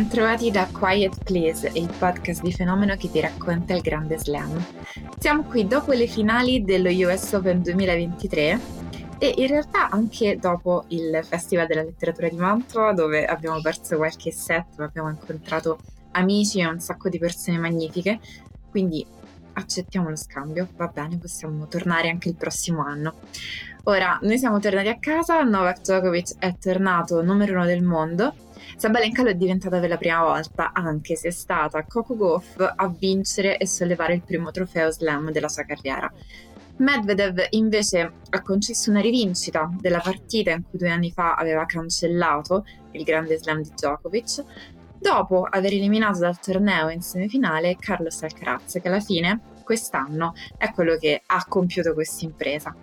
Bentrovati da Quiet Please, il podcast di fenomeno che ti racconta il grande slam. Siamo qui dopo le finali dello US Open 2023 e in realtà anche dopo il Festival della Letteratura di Mantova dove abbiamo perso qualche set ma abbiamo incontrato amici e un sacco di persone magnifiche, quindi accettiamo lo scambio, va bene, possiamo tornare anche il prossimo anno. Ora, noi siamo tornati a casa, Novak Djokovic è tornato numero uno del mondo Sabalenka lo è diventata per la prima volta, anche se è stata Coco Gauff a vincere e sollevare il primo trofeo slam della sua carriera. Medvedev invece ha concesso una rivincita della partita in cui due anni fa aveva cancellato il grande slam di Djokovic, dopo aver eliminato dal torneo in semifinale Carlos Alcaraz, che alla fine quest'anno è quello che ha compiuto questa impresa.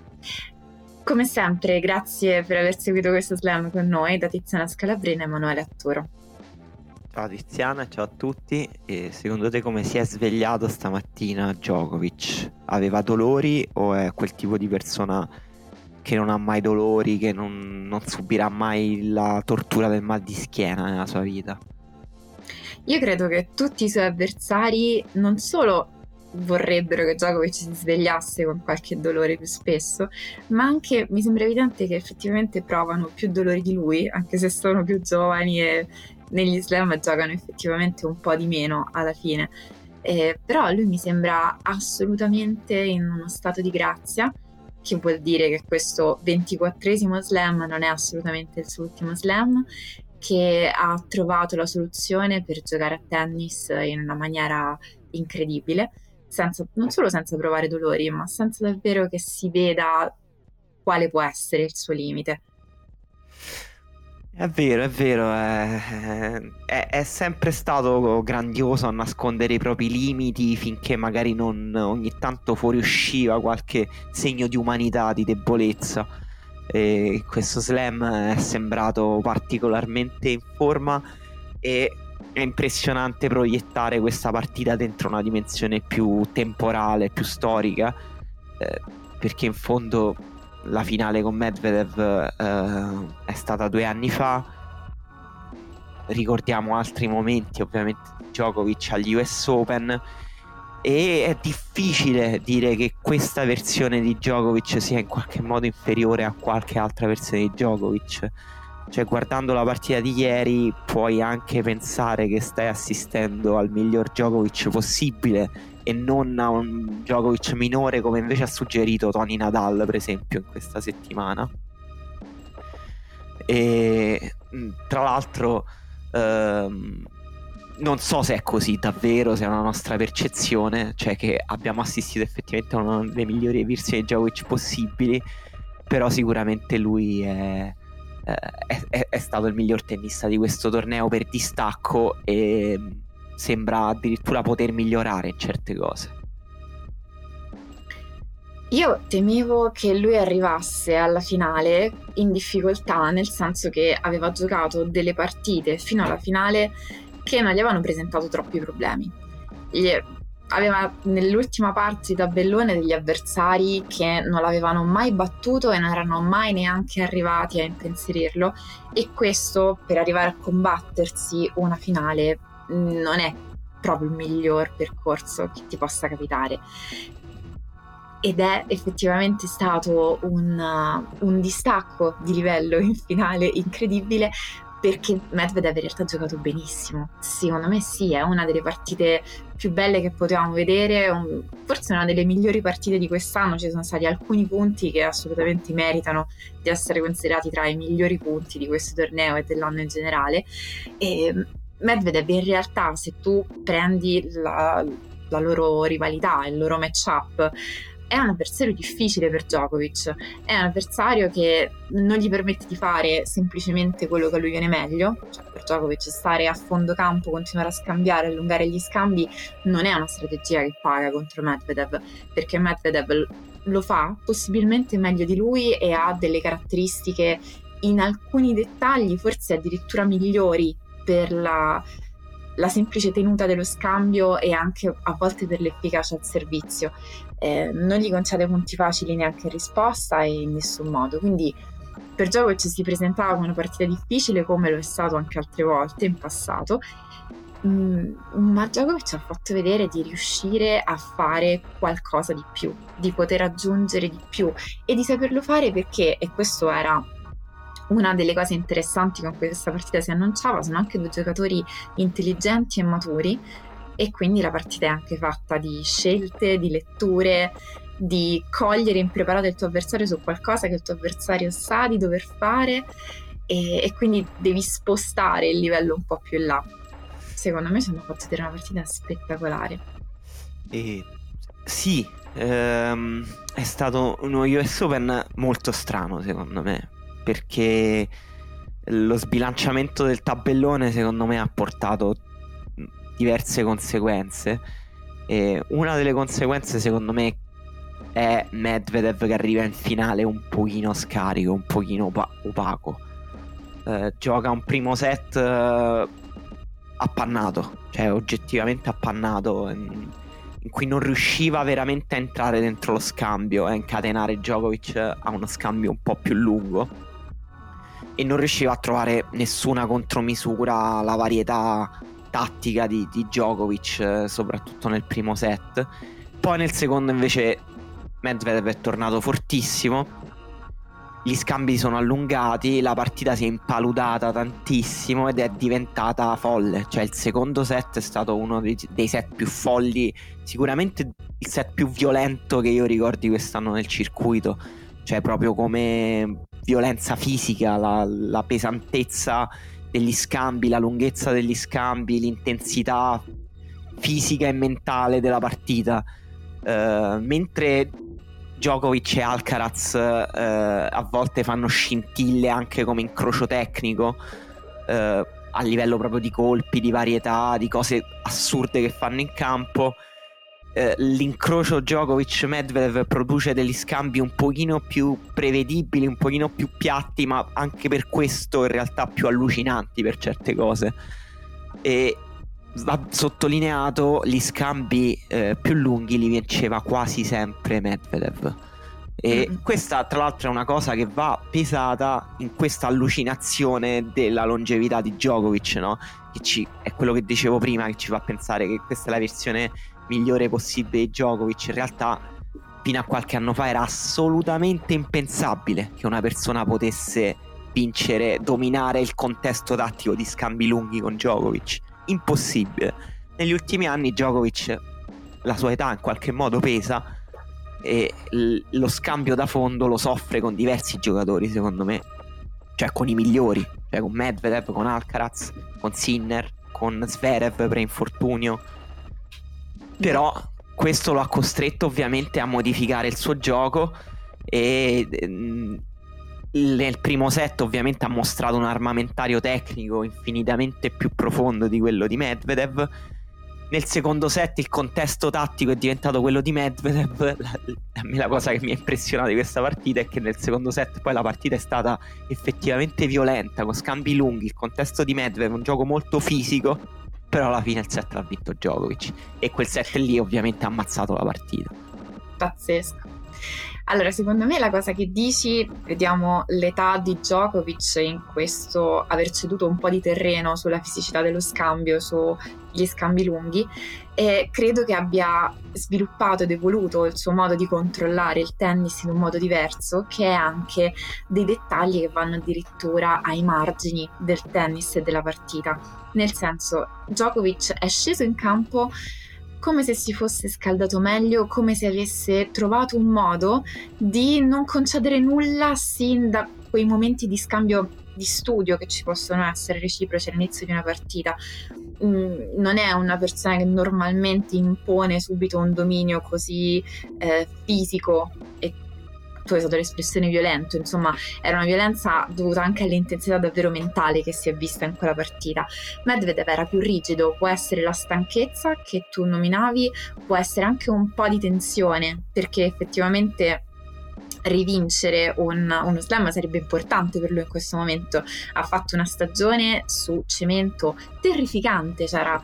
Come sempre, grazie per aver seguito questo slam con noi da Tiziana Scalabrina e Emanuele Atturo. Ciao Tiziana, ciao a tutti. E secondo te come si è svegliato stamattina Djokovic? Aveva dolori o è quel tipo di persona che non ha mai dolori, che non, non subirà mai la tortura del mal di schiena nella sua vita? Io credo che tutti i suoi avversari non solo vorrebbero che Djokovic si svegliasse con qualche dolore più spesso, ma anche mi sembra evidente che effettivamente provano più dolori di lui, anche se sono più giovani e negli slam giocano effettivamente un po' di meno alla fine. Eh, però lui mi sembra assolutamente in uno stato di grazia, che vuol dire che questo 24esimo slam non è assolutamente il suo ultimo slam, che ha trovato la soluzione per giocare a tennis in una maniera incredibile, senza, non solo senza provare dolori, ma senza davvero che si veda quale può essere il suo limite. È vero, è vero, è, è- è sempre stato grandioso a nascondere i propri limiti finché magari non ogni tanto fuoriusciva qualche segno di umanità, di debolezza. E questo slam è sembrato particolarmente in forma e è impressionante proiettare questa partita dentro una dimensione più temporale, più storica, eh, perché in fondo la finale con Medvedev eh, è stata due anni fa. Ricordiamo altri momenti, ovviamente Djokovic agli US Open. E è difficile dire che questa versione di Djokovic sia in qualche modo inferiore a qualche altra versione di Djokovic. Cioè, guardando la partita di ieri, puoi anche pensare che stai assistendo al miglior Djokovic possibile e non a un Djokovic minore come invece ha suggerito Tony Nadal per esempio in questa settimana e tra l'altro ehm, non so se è così davvero se è una nostra percezione cioè che abbiamo assistito effettivamente a una delle migliori versioni di Djokovic possibili però sicuramente lui è, eh, è- è- è stato il miglior tennista di questo torneo per distacco e sembra addirittura poter migliorare in certe cose. Io temevo che lui arrivasse alla finale in difficoltà, nel senso che aveva giocato delle partite fino alla finale che non gli avevano presentato troppi problemi. Gli aveva nell'ultima parte di tabellone degli avversari che non l'avevano mai battuto e non erano mai neanche arrivati a impensierirlo e questo per arrivare a combattersi una finale non è proprio il miglior percorso che ti possa capitare ed è effettivamente stato un, un, distacco di livello in finale incredibile perché Medvedev in realtà ha giocato benissimo. Secondo me sì, è una delle partite più belle che potevamo vedere, un, forse una delle migliori partite di quest'anno, ci sono stati alcuni punti che assolutamente meritano di essere considerati tra i migliori punti di questo torneo e dell'anno in generale. E Medvedev in realtà se tu prendi la, la loro rivalità, il loro match-up, è un avversario difficile per Djokovic, è un avversario che non gli permette di fare semplicemente quello che a lui viene meglio, cioè per Djokovic stare a fondo campo, continuare a scambiare, allungare gli scambi non è una strategia che paga contro Medvedev, perché Medvedev lo fa possibilmente meglio di lui e ha delle caratteristiche in alcuni dettagli forse addirittura migliori per la, la semplice tenuta dello scambio e anche a volte per l'efficacia al servizio eh, non gli concede punti facili neanche in risposta e in nessun modo. Quindi per Djokovic si presentava come una partita difficile come lo è stato anche altre volte in passato. Mm, ma Djokovic ha fatto vedere di riuscire a fare qualcosa di più, di poter aggiungere di più e di saperlo fare perché, e questo era una delle cose interessanti con cui questa partita si annunciava, sono anche due giocatori intelligenti e maturi e quindi la partita è anche fatta di scelte, di letture, di cogliere impreparato il tuo avversario su qualcosa che il tuo avversario sa di dover fare e, e quindi devi spostare il livello un po' più in là. Secondo me hanno fatto vedere una partita spettacolare. E sì, ehm, è stato uno US Open molto strano secondo me, perché lo sbilanciamento del tabellone secondo me ha portato diverse conseguenze. E una delle conseguenze, secondo me, è Medvedev che arriva in finale un pochino scarico, un pochino opa- opaco. Eh, gioca un primo set eh, appannato, cioè oggettivamente appannato, in, in, cui non riusciva veramente a entrare dentro lo scambio, a incatenare Djokovic a uno scambio un po' più lungo. E non riusciva a trovare nessuna contromisura alla varietà tattica di, di Djokovic, eh, soprattutto nel primo set. Poi nel secondo invece Medvedev è tornato fortissimo. Gli scambi sono allungati, la partita si è impaludata tantissimo ed è diventata folle. Cioè, il secondo set è stato uno dei, dei set più folli, sicuramente il set più violento che io ricordi quest'anno nel circuito. Cioè, proprio come violenza fisica, la, la pesantezza degli scambi, la lunghezza degli scambi, l'intensità fisica e mentale della partita. Uh, mentre Djokovic e Alcaraz uh, a volte fanno scintille anche come incrocio tecnico uh, a livello proprio di colpi, di varietà, di cose assurde che fanno in campo. Eh, l'incrocio Djokovic-Medvedev produce degli scambi un pochino più prevedibili, un pochino più piatti, ma anche per questo in realtà più allucinanti per certe cose. E va sottolineato, gli scambi eh, più lunghi li vinceva quasi sempre Medvedev. E mm-hmm. questa, tra l'altro, è una cosa che va pesata in questa allucinazione della longevità di Djokovic, no? Che ci, è quello che dicevo prima, che ci fa pensare che questa è la versione migliore possibile di Djokovic. In realtà, fino a qualche anno fa era assolutamente impensabile che una persona potesse vincere, dominare il contesto tattico di scambi lunghi con Djokovic. Impossibile. Negli ultimi anni Djokovic, la sua età in qualche modo pesa e l- lo scambio da fondo lo soffre con diversi giocatori, secondo me. Cioè con i migliori, cioè con Medvedev, con Alcaraz, con Sinner, con Zverev pre-infortunio però questo lo ha costretto ovviamente a modificare il suo gioco e mm, nel primo set ovviamente ha mostrato un armamentario tecnico infinitamente più profondo di quello di Medvedev nel secondo set il contesto tattico è diventato quello di Medvedev. La, la cosa che mi ha impressionato di questa partita è che nel secondo set poi la partita è stata effettivamente violenta, con scambi lunghi, il contesto di Medvedev, un gioco molto fisico, però alla fine il set l'ha vinto Djokovic e quel set lì ovviamente ha ammazzato la partita. Pazzesco. Allora, secondo me la cosa che dici, vediamo l'età di Djokovic in questo aver ceduto un po' di terreno sulla fisicità dello scambio, sugli scambi lunghi, e credo che abbia sviluppato ed evoluto il suo modo di controllare il tennis in un modo diverso, che è anche dei dettagli che vanno addirittura ai margini del tennis e della partita. Nel senso, Djokovic è sceso in campo come se si fosse scaldato meglio, come se avesse trovato un modo di non concedere nulla sin da quei momenti di scambio di studio che ci possono essere reciproci all'inizio di una partita. Mm, non è una persona che normalmente impone subito un dominio così eh, fisico e tu hai usato l'espressione violento, insomma era una violenza dovuta anche all'intensità davvero mentale che si è vista in quella partita. Medvedev era più rigido, può essere la stanchezza che tu nominavi, può essere anche un po' di tensione, perché effettivamente rivincere un, uno slam sarebbe importante per lui in questo momento. Ha fatto una stagione su cemento terrificante, c'era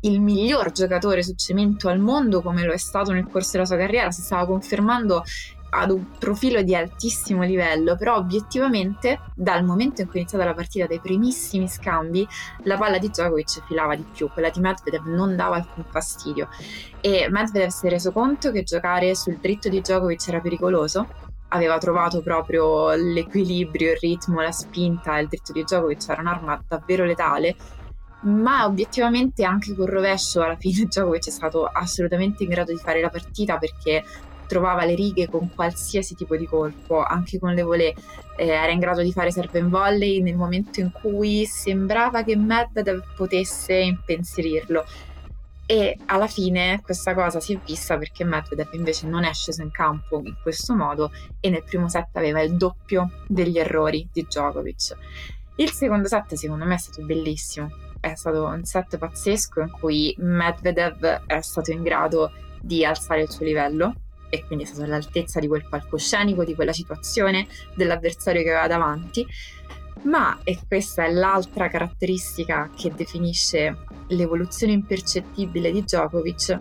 il miglior giocatore su cemento al mondo come lo è stato nel corso della sua carriera, si stava confermando ad un profilo di altissimo livello, però obiettivamente dal momento in cui è iniziata la partita, dai primissimi scambi, la palla di Djokovic filava di più, quella di Medvedev non dava alcun fastidio. E Medvedev si è reso conto che giocare sul dritto di Djokovic era pericoloso, aveva trovato proprio l'equilibrio, il ritmo, la spinta, il dritto di Djokovic era un'arma davvero letale ma obiettivamente anche col rovescio alla fine Djokovic è stato assolutamente in grado di fare la partita perché trovava le righe con qualsiasi tipo di colpo, anche con le volée, eh, era in grado di fare serve in volley nel momento in cui sembrava che Medvedev potesse impensierirlo. E alla fine questa cosa si è vista perché Medvedev invece non è sceso in campo in questo modo e nel primo set aveva il doppio degli errori di Djokovic. Il secondo set secondo me è stato bellissimo, è stato un set pazzesco in cui Medvedev è stato in grado di alzare il suo livello, e quindi è stato all'altezza di quel palcoscenico, di quella situazione, dell'avversario che aveva davanti. Ma, e questa è l'altra caratteristica che definisce l'evoluzione impercettibile di Djokovic,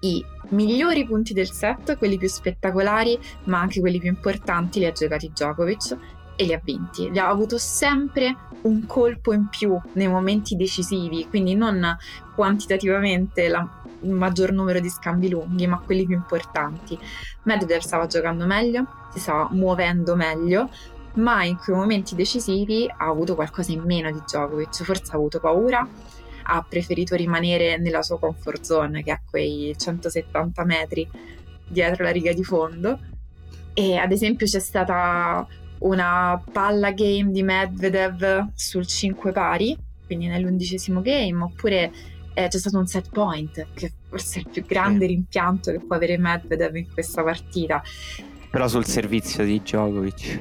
i migliori punti del set, quelli più spettacolari, ma anche quelli più importanti, li ha giocati Djokovic e li ha vinti. Li ha avuto sempre un colpo in più nei momenti decisivi, quindi non quantitativamente la, il maggior numero di scambi lunghi, ma quelli più importanti. Medvedev stava giocando meglio, si stava muovendo meglio, ma in quei momenti decisivi ha avuto qualcosa in meno di Djokovic, forse ha avuto paura, ha preferito rimanere nella sua comfort zone, che è a quei 170 metri dietro la riga di fondo. E ad esempio c'è stata una palla game di Medvedev sul 5 pari, quindi nell'undicesimo game, oppure eh, c'è stato un set point, che forse è il più grande rimpianto che può avere Medvedev in questa partita. Però sul servizio di Djokovic.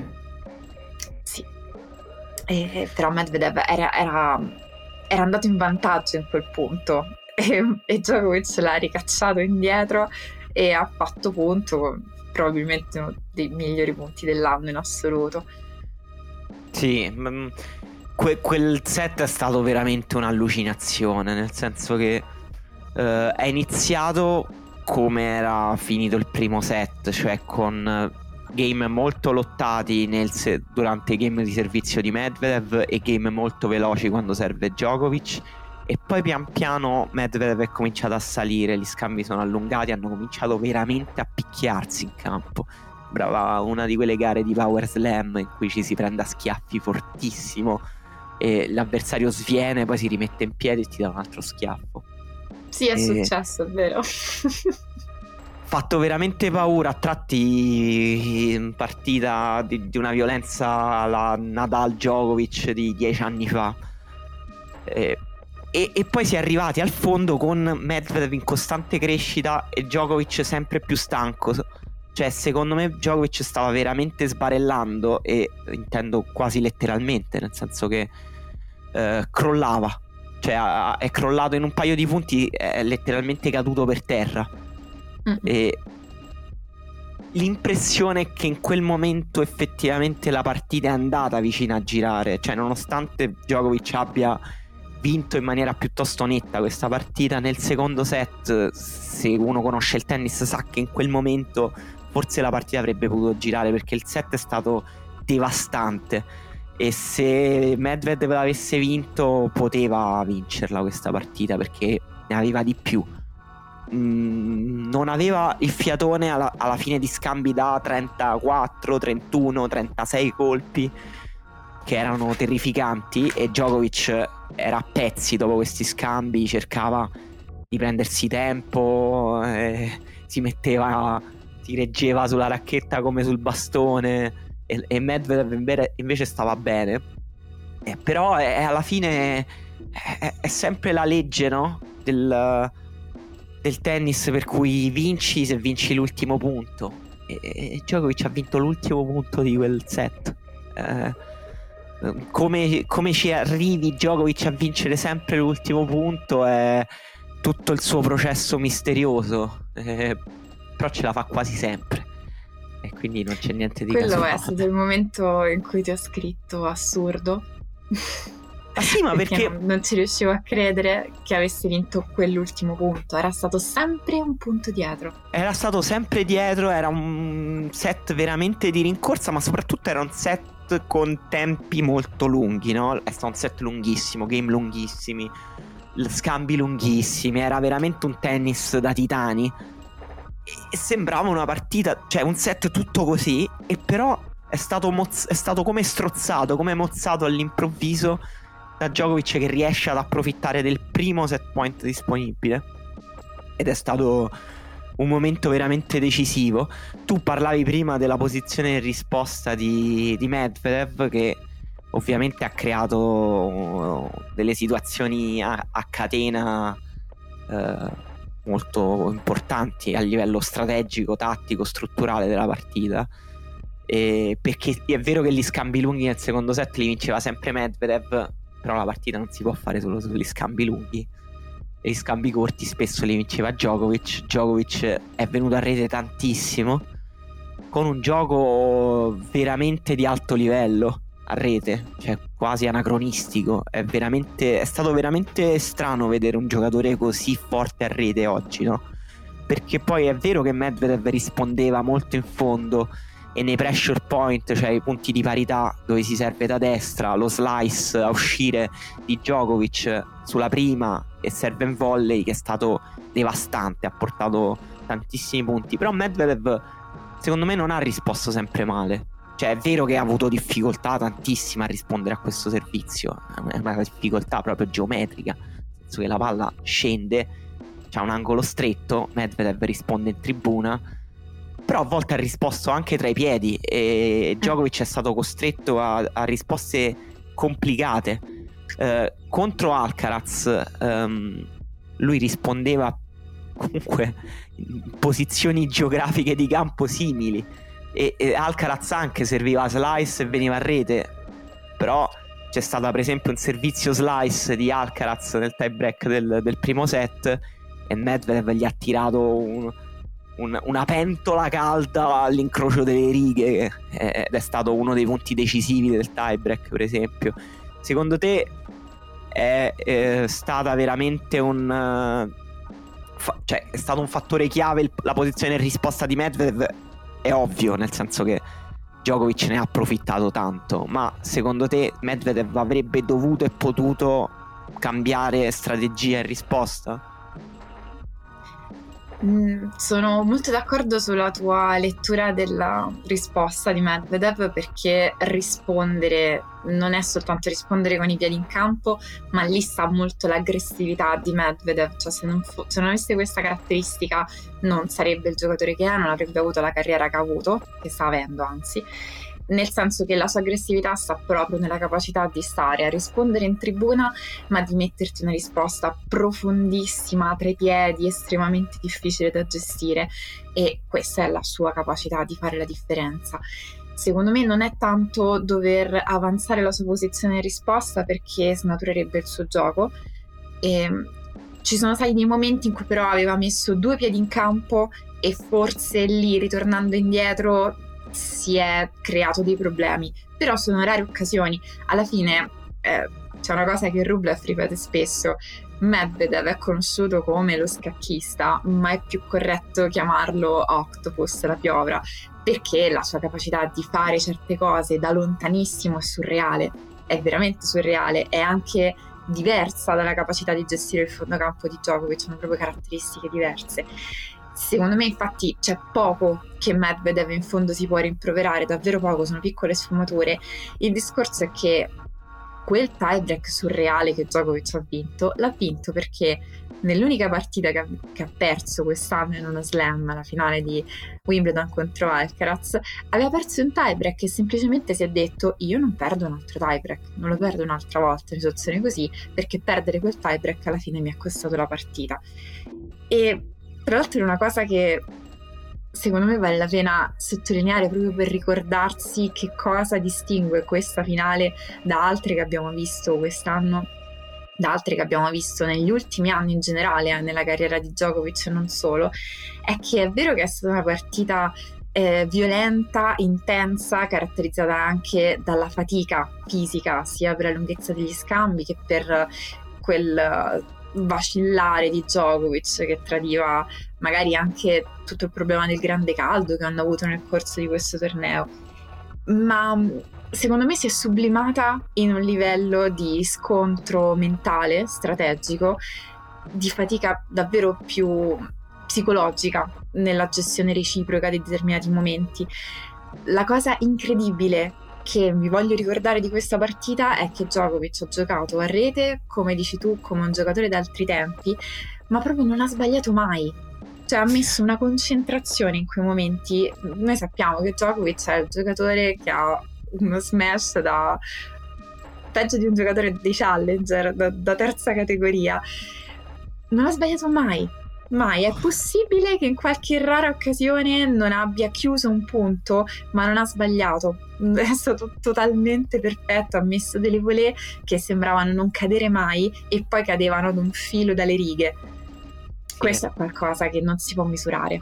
Sì, e, però Medvedev era, era, era, andato in vantaggio in quel punto e, e Djokovic l'ha ricacciato indietro e ha fatto punto, probabilmente uno dei migliori punti dell'anno in assoluto. Sì, mm, que- quel set è stato veramente un'allucinazione, nel senso che eh, è iniziato come era finito il primo set, cioè con game molto lottati se- durante i game di servizio di Medvedev e game molto veloci quando serve Djokovic. E poi pian piano Medvedev è cominciato a salire, gli scambi sono allungati, hanno cominciato veramente a picchiarsi in campo. Brava una di quelle gare di Power Slam in cui ci si prende a schiaffi fortissimo e l'avversario sviene, poi si rimette in piedi e ti dà un altro schiaffo. Sì, è e... successo, è vero. fatto veramente paura a tratti in partita di, di una violenza alla Nadal Djokovic di dieci anni fa. E, e, e, poi si è arrivati al fondo con Medvedev in costante crescita e Djokovic sempre più stanco. Cioè, secondo me Djokovic stava veramente sbarellando e intendo quasi letteralmente, nel senso che eh, crollava. Cioè, ha- è crollato in un paio di punti, è letteralmente caduto per terra. Mm. E l'impressione è che in quel momento effettivamente la partita è andata vicina a girare. Cioè, nonostante Djokovic abbia vinto in maniera piuttosto netta questa partita, nel secondo set, se uno conosce il tennis, sa che in quel momento forse la partita avrebbe potuto girare perché il set è stato devastante. E se Medvedev l'avesse vinto, poteva vincerla questa partita perché ne aveva di più. Mm, non aveva il fiatone alla, alla fine di scambi da 34, 31, 36 colpi che erano terrificanti e Djokovic era a pezzi dopo questi scambi, cercava di prendersi tempo, eh, si metteva, si reggeva sulla racchetta come sul bastone e, e Medvedev invece, stava bene. Eh, però è, è alla fine è, è sempre la legge, no? Del, del tennis per cui vinci se vinci l'ultimo punto. E, e Djokovic ha vinto l'ultimo punto di quel set. Eh, come, come, ci arrivi Djokovic a vincere sempre l'ultimo punto è tutto il suo processo misterioso. Eh, però ce la fa quasi sempre. E quindi non c'è niente di Quello casuale. è stato il momento in cui ti ho scritto assurdo. Ma sì, ma perché... non, non ci riuscivo a credere che avesse vinto quell'ultimo punto. Era stato sempre un punto dietro. Era stato sempre dietro, era un set veramente di rincorsa, ma soprattutto era un set con tempi molto lunghi, no? È stato un set lunghissimo, game lunghissimi, scambi lunghissimi, era veramente un tennis da titani. E sembrava una partita, cioè un set tutto così, e però è stato, moz- è stato come strozzato, come mozzato all'improvviso da Djokovic che riesce ad approfittare del primo set point disponibile. Ed è stato un momento veramente decisivo. Tu parlavi prima della posizione in risposta di, di Medvedev che ovviamente ha creato delle situazioni a, a catena eh, molto importanti a livello strategico, tattico, strutturale della partita. E perché è vero che gli scambi lunghi nel secondo set li vinceva sempre Medvedev, però la partita non si può fare solo sugli scambi lunghi e gli scambi corti spesso li vinceva Djokovic. Djokovic è venuto a rete tantissimo con un gioco veramente di alto livello a rete, cioè quasi anacronistico. È, veramente, è stato veramente strano vedere un giocatore così forte a rete oggi, no? Perché poi è vero che Medvedev rispondeva molto in fondo e nei pressure point, cioè i punti di parità dove si serve da destra, lo slice a uscire di Djokovic sulla prima e serve in volley che è stato devastante, ha portato tantissimi punti, però Medvedev secondo me non ha risposto sempre male. Cioè è vero che ha avuto difficoltà tantissima a rispondere a questo servizio, è una difficoltà proprio geometrica, nel senso che la palla scende, c'è un angolo stretto, Medvedev risponde in tribuna, però a volte ha risposto anche tra i piedi e Djokovic è stato costretto a, a risposte complicate. Eh, contro Alcaraz um, lui rispondeva comunque in posizioni geografiche di campo simili e, e Alcaraz anche serviva slice e veniva a rete. Però c'è stata per esempio un servizio slice di Alcaraz nel tie break del, del primo set e Medvedev gli ha tirato un, un, una pentola calda all'incrocio delle righe ed è stato uno dei punti decisivi del tiebreak per esempio. Secondo te è, è stata veramente un fa, cioè è stato un fattore chiave il, la posizione in risposta di Medvedev è ovvio nel senso che Djokovic ne ha approfittato tanto ma secondo te Medvedev avrebbe dovuto e potuto cambiare strategia in risposta? Mm, sono molto d'accordo sulla tua lettura della risposta di Medvedev perché rispondere non è soltanto rispondere con i piedi in campo, ma lì sta molto l'aggressività di Medvedev, cioè se non, fu- se non avesse questa caratteristica non sarebbe il giocatore che è, non avrebbe avuto la carriera che ha avuto, che sta avendo anzi nel senso che la sua aggressività sta proprio nella capacità di stare a rispondere in tribuna, ma di metterti una risposta profondissima tra i piedi, estremamente difficile da gestire e questa è la sua capacità di fare la differenza. Secondo me non è tanto dover avanzare la sua posizione in risposta perché snaturerebbe il suo gioco, E ci sono stati dei momenti in cui però aveva messo due piedi in campo e forse lì ritornando indietro si è creato dei problemi, però sono rare occasioni. Alla fine eh, c'è una cosa che Rublev ripete spesso, Medvedev è conosciuto come lo scacchista, ma è più corretto chiamarlo Octopus, la piovra, perché la sua capacità di fare certe cose da lontanissimo è surreale, è veramente surreale, è anche diversa dalla capacità di gestire il fondocampo di Djokovic, sono proprio caratteristiche diverse. Secondo me infatti c'è poco che Medvedev in fondo si può rimproverare, davvero poco, sono piccole sfumature. Il discorso è che quel tiebreak surreale che Djokovic ha vinto, l'ha vinto perché nell'unica partita che ha, che ha, perso quest'anno in uno slam, la finale di Wimbledon contro Alcaraz, aveva perso un tiebreak e semplicemente si è detto io non perdo un altro tiebreak, non lo perdo un'altra volta in situazioni così, perché perdere quel tiebreak alla fine mi ha costato la partita. E tra l'altro è una cosa che secondo me vale la pena sottolineare proprio per ricordarsi che cosa distingue questa finale da altre che abbiamo visto quest'anno, da altre che abbiamo visto negli ultimi anni in generale, eh, nella carriera di Djokovic e non solo, è che è vero che è stata una partita eh, violenta, intensa, caratterizzata anche dalla fatica fisica, sia per la lunghezza degli scambi che per quel vacillare di Djokovic che tradiva magari anche tutto il problema del grande caldo che hanno avuto nel corso di questo torneo. Ma mm, secondo me si è sublimata in un livello di scontro mentale, strategico, di fatica davvero più psicologica nella gestione reciproca di determinati momenti. La cosa incredibile che mi voglio ricordare di questa partita è che Djokovic ha giocato a rete, come dici tu, come un giocatore d'altri tempi, ma proprio non ha sbagliato mai. Cioè ha messo una concentrazione in quei momenti. Noi sappiamo che Djokovic è il giocatore che ha uno smash da peggio di un giocatore dei challenger, da, da terza categoria. Non ha sbagliato mai mai. È possibile che in qualche rara occasione non abbia chiuso un punto, ma non ha sbagliato. È stato totalmente perfetto, ha messo delle volée che sembravano non cadere mai e poi cadevano ad un filo dalle righe. Questo è qualcosa che non si può misurare.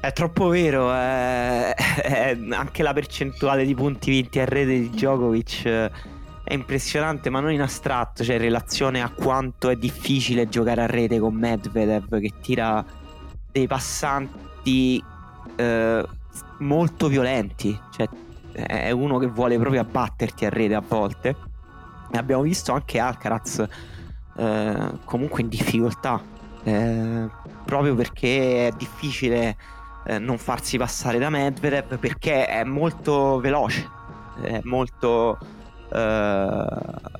È troppo vero, è... È anche la percentuale di punti vinti a rete di Djokovic è impressionante, ma non in astratto, cioè in relazione a quanto è difficile giocare a rete con Medvedev che tira dei passanti eh, molto violenti, cioè è uno che vuole proprio abbatterti a rete a volte. E abbiamo visto anche Alcaraz eh, comunque in difficoltà, eh, proprio perché è difficile eh, non farsi passare da Medvedev perché è molto veloce, è molto eh,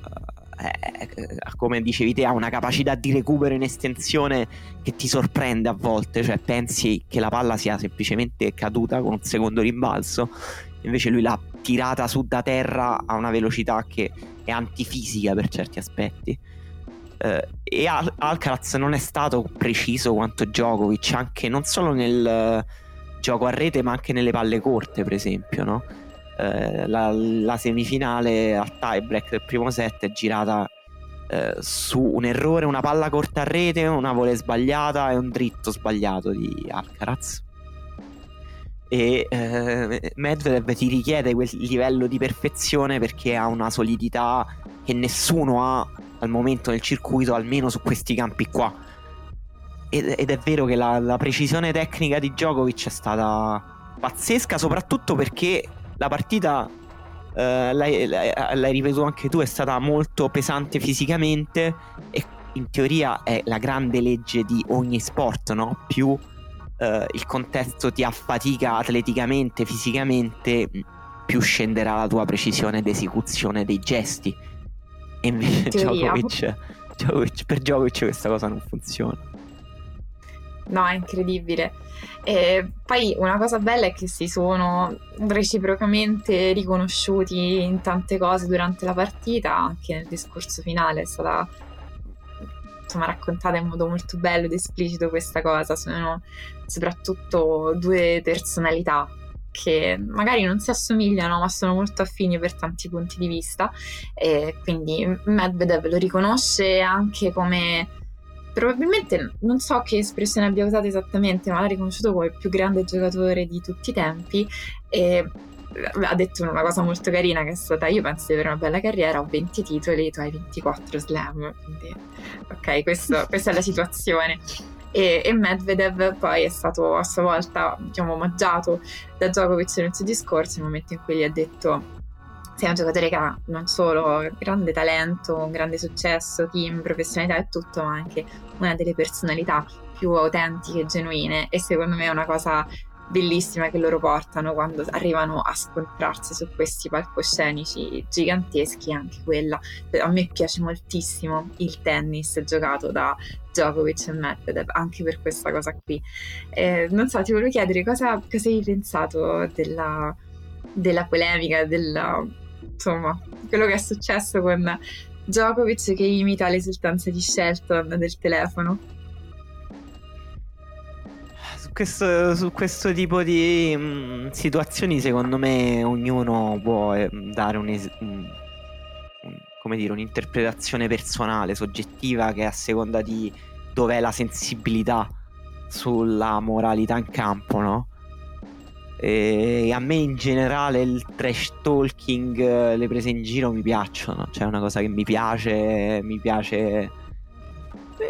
eh, come dicevi te, ha una capacità di recupero in estensione che ti sorprende a volte, cioè pensi che la palla sia semplicemente caduta con un secondo rimbalzo, invece lui l'ha tirata su da terra a una velocità che è antifisica per certi aspetti. Eh, e Al- Alcaraz non è stato preciso quanto Djokovic, anche non solo nel gioco a rete, ma anche nelle palle corte, per esempio, no? Eh, la, la, semifinale al tiebreak del primo set è girata eh, su un errore, una palla corta a rete, una voler sbagliata e un dritto sbagliato di Alcaraz. E eh, Medvedev ti richiede quel livello di perfezione perché ha una solidità che nessuno ha al momento nel circuito, almeno su questi campi qua. Ed, ed è vero che la, la precisione tecnica di Djokovic è stata pazzesca, soprattutto perché la partita Uh, l'hai, l'hai, ripetuto anche tu, è stata molto pesante fisicamente e in teoria è la grande legge di ogni sport, no? Più uh, il contesto ti affatica atleticamente, fisicamente, più scenderà la tua precisione d'esecuzione dei gesti. E invece Djokovic, Djokovic, per Djokovic questa cosa non funziona. No, è incredibile. E poi una cosa bella è che si sono reciprocamente riconosciuti in tante cose durante la partita, anche nel discorso finale è stata insomma, raccontata in modo molto bello ed esplicito questa cosa. Sono soprattutto due personalità che magari non si assomigliano ma sono molto affini per tanti punti di vista e quindi Medvedev lo riconosce anche come probabilmente non so che espressione abbia usato esattamente ma l'ha riconosciuto come il più grande giocatore di tutti i tempi e ha detto una cosa molto carina che è stata io penso di avere una bella carriera ho 20 titoli tu hai 24 slam quindi ok questo, questa è la situazione. E, e, Medvedev poi è stato a sua volta diciamo, omaggiato da Djokovic nel suo discorso nel momento in cui gli ha detto sei un giocatore che ha non solo grande talento, un grande successo, team, professionalità e tutto, ma anche una delle personalità più autentiche e genuine e secondo me è una cosa bellissima che loro portano quando arrivano a scontrarsi su questi palcoscenici giganteschi, anche quella. A me piace moltissimo il tennis giocato da Djokovic e Medvedev, anche per questa cosa qui. Eh, non so, ti volevo chiedere cosa, cosa hai pensato della, della polemica, della, insomma, quello che è successo con Djokovic che imita l'esultanza di Shelton del telefono questo, su questo tipo di mh, mm, situazioni, secondo me, ognuno può eh, dare un, es- un, un, dire, un'interpretazione personale, soggettiva, che a seconda di dov'è la sensibilità sulla moralità in campo, no? E a me in generale il trash talking, le prese in giro mi piacciono, cioè è una cosa che mi piace, mi piace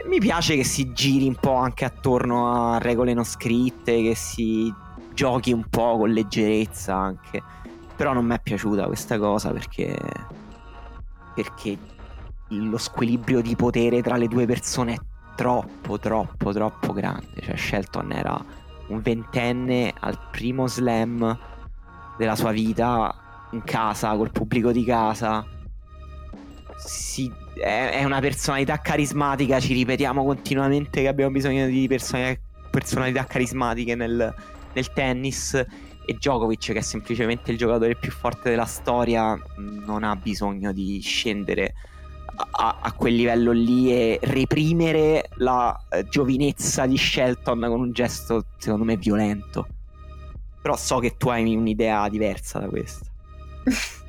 mi piace che si giri un po' anche attorno a regole non scritte, che si giochi un po' con leggerezza anche. Però non mi è piaciuta questa cosa perché perché lo squilibrio di potere tra le due persone è troppo, troppo, troppo grande. Cioè, Shelton era un ventenne al primo slam della sua vita in casa, col pubblico di casa. Si è, è, una personalità carismatica, ci ripetiamo continuamente che abbiamo bisogno di personalità, personalità carismatiche nel, nel tennis e Djokovic che è semplicemente il giocatore più forte della storia non ha bisogno di scendere a, a, quel livello lì e reprimere la eh, giovinezza di Shelton con un gesto secondo me violento. Però so che tu hai un'idea diversa da questa.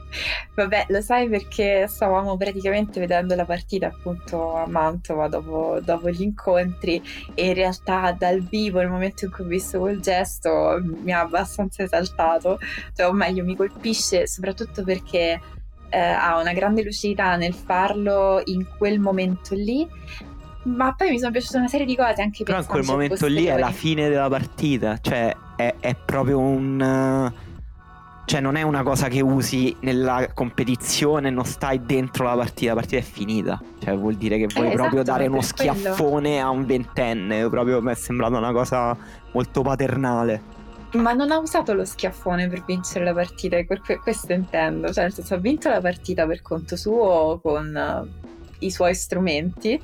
Vabbè, lo sai perché stavamo praticamente vedendo la partita appunto a Mantova dopo, dopo, gli incontri e in realtà dal vivo nel momento in cui ho visto quel gesto mi ha abbastanza esaltato, cioè, o meglio mi colpisce soprattutto perché eh, ha una grande lucidità nel farlo in quel momento lì ma poi mi sono piaciute una serie di cose anche però in quel momento lì è la fine della partita cioè è, è proprio un cioè non è una cosa che usi nella competizione, non stai dentro la partita, la partita è finita. Cioè vuol dire che vuoi eh, proprio esatto, dare uno schiaffone quello. a un ventenne, proprio mi è sembrata una cosa molto paternale. Ma non ha usato lo schiaffone per vincere la partita, questo intendo. Cioè, nel senso, ha vinto la partita per conto suo con uh, i suoi strumenti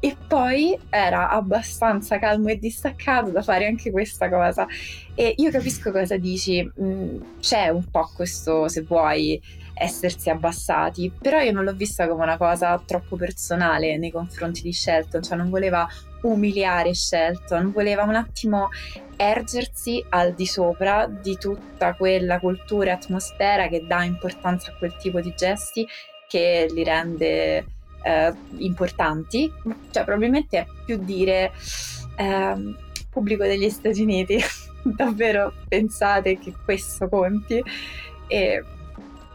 e poi era abbastanza calmo e distaccato da fare anche questa cosa. E io capisco cosa dici, mm, c'è un po' questo, se vuoi, essersi abbassati, però io non l'ho vista come una cosa troppo personale nei confronti di Shelton, cioè non voleva umiliare Shelton, voleva un attimo ergersi al di sopra di tutta quella cultura e atmosfera che dà importanza a quel tipo di gesti che li rende eh, importanti, cioè probabilmente è più dire eh, pubblico degli Stati Uniti, davvero pensate che questo conti? E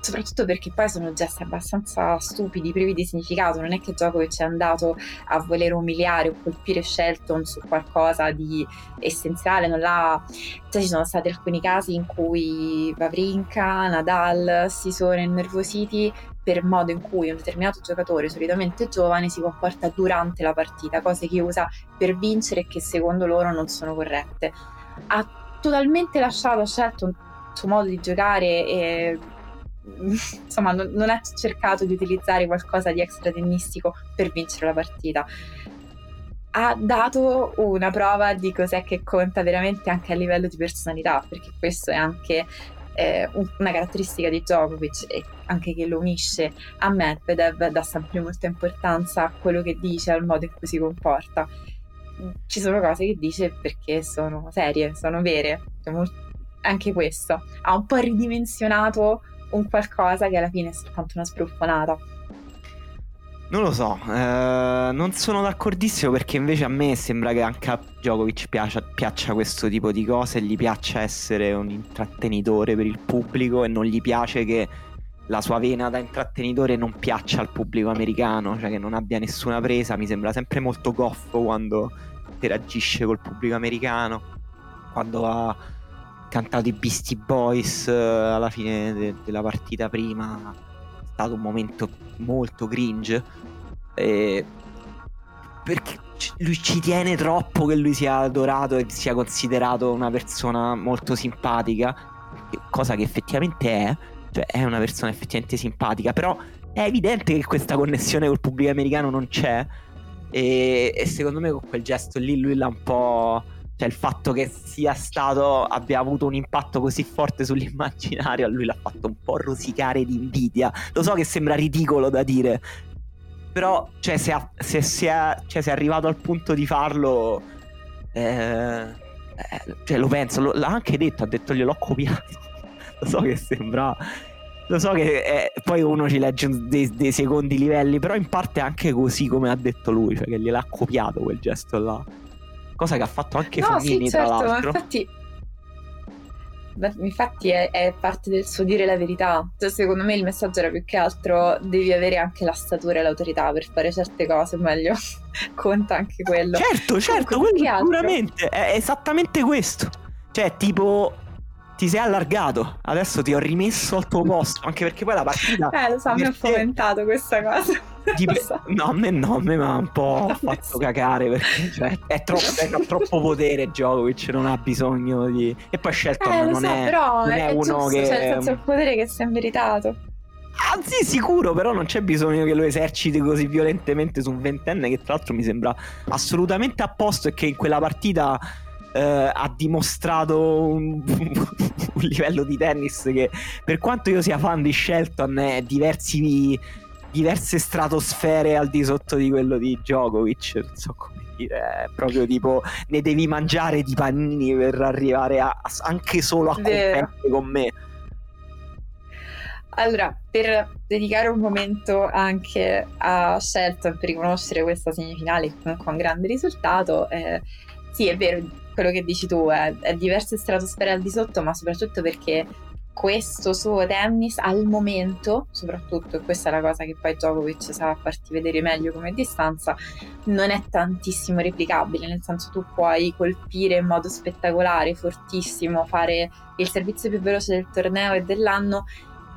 soprattutto perché poi sono gesti abbastanza stupidi, privi di significato. Non è che Djokovic è andato a voler umiliare o colpire Shelton su qualcosa di essenziale, non l'ha. Cioè, ci sono stati alcuni casi in cui Vavrinka, Nadal si sono innervositi per modo in cui un determinato giocatore, solitamente giovane, si comporta durante la partita, cose che usa per vincere e che secondo loro non sono corrette. Ha totalmente lasciato scelto il suo modo di giocare e insomma non, non ha cercato di utilizzare qualcosa di extra tennistico per vincere la partita ha dato una prova di cos'è che conta veramente anche a livello di personalità, perché questo è anche eh, una caratteristica di Djokovic e anche che lo unisce a Medvedev dà sempre molta importanza a quello che dice, al modo in cui si comporta. Ci sono cose che dice perché sono serie, sono vere. Anche questo ha un po' ridimensionato un qualcosa che alla fine è soltanto una spruffonata. Non lo so, eh, non sono d'accordissimo perché invece a me sembra che anche a Djokovic piaccia, piaccia questo tipo di cose, gli piaccia essere un intrattenitore per il pubblico e non gli piace che la sua vena da intrattenitore non piaccia al pubblico americano, cioè che non abbia nessuna presa, mi sembra sempre molto goffo quando interagisce col pubblico americano, quando ha cantato i Beastie Boys eh, alla fine de- della partita prima, è stato un momento molto cringe, e perché lui ci tiene troppo che lui sia adorato e sia considerato una persona molto simpatica, cosa che effettivamente è cioè è una persona effettivamente simpatica, però è evidente che questa connessione col pubblico americano non c'è. E, e secondo me con quel gesto lì lui l'ha un po'... Cioè il fatto che sia stato, abbia avuto un impatto così forte sull'immaginario, a lui l'ha fatto un po' rosicare di invidia. Lo so che sembra ridicolo da dire, però cioè, se, ha, se, se, è, cioè, se, è, arrivato al punto di farlo, eh, eh, cioè, lo penso, lo, l'ha anche detto, ha detto gliel'ho copiato lo so che sembra. Lo so che è, poi uno ci legge dei, dei, secondi livelli, però in parte è anche così come ha detto lui, cioè che gliel'ha copiato quel gesto là. Cosa che ha fatto anche no, Fognini, sì, certo, tra l'altro. Infatti, infatti è, è, parte del suo dire la verità. Cioè, secondo me il messaggio era più che altro devi avere anche la statura e l'autorità per fare certe cose, meglio conta anche quello. Certo, certo, quello sicuramente è esattamente questo. Cioè, tipo, ti sei allargato, adesso ti ho rimesso al tuo posto, anche perché poi la partita... Eh, lo so, mi ha fomentato questa cosa. Pe- so. No, a me no, a me mi ha un po' fatto cagare perché cioè, è troppo, ha troppo potere Djokovic, non ha bisogno di... E poi Shelton eh, non, so, è, però non è, è uno giusto, che... Cioè, nel senso il potere che si è meritato. Sì, sicuro, però non c'è bisogno che lo eserciti così violentemente su un ventenne che tra l'altro mi sembra assolutamente a posto e che in quella partita eh, ha dimostrato un, un, livello di tennis che per quanto io sia fan di Shelton è diversi, diverse stratosfere al di sotto di quello di Djokovic non so come dire è proprio tipo ne devi mangiare di panini per arrivare a, anche solo a competere con me. Allora, per dedicare un momento anche a Shelton per riconoscere questa semifinale comunque un grande risultato, eh, sì, è vero, quello che dici tu, è, è diverse stratosfere al di sotto, ma soprattutto perché questo suo tennis al momento, soprattutto, e questa è la cosa che poi Djokovic sa farti vedere meglio come distanza, non è tantissimo replicabile, nel senso tu puoi colpire in modo spettacolare, fortissimo, fare il servizio più veloce del torneo e dell'anno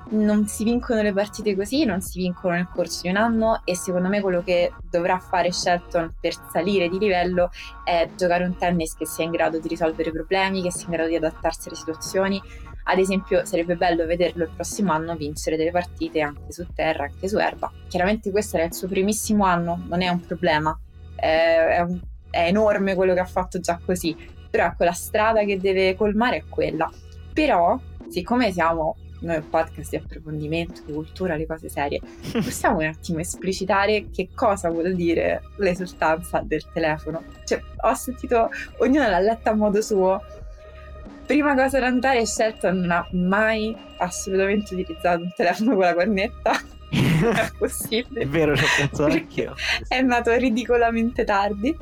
non si vincono le partite così, non si vincono nel corso di un anno e secondo me quello che dovrà fare Shelton per salire di livello è giocare un tennis che sia in grado di risolvere problemi, che sia in grado di adattarsi alle situazioni. Ad esempio sarebbe bello vederlo il prossimo anno vincere delle partite anche su terra, anche su erba. Chiaramente questo era il suo primissimo anno, non è un problema, è, è, è enorme quello che ha fatto già così, però ecco la strada che deve colmare è quella. Però, siccome siamo noi un podcast di approfondimento, di cultura, le cose serie, possiamo un attimo esplicitare che cosa vuol dire l'esultanza del telefono? Cioè, ho sentito, ognuno l'ha letta a modo suo. Prima cosa da notare, Shelton non ha mai assolutamente utilizzato un telefono con la cornetta. è possibile. È vero, ci ho pensato anch'io. È nato ridicolamente tardi.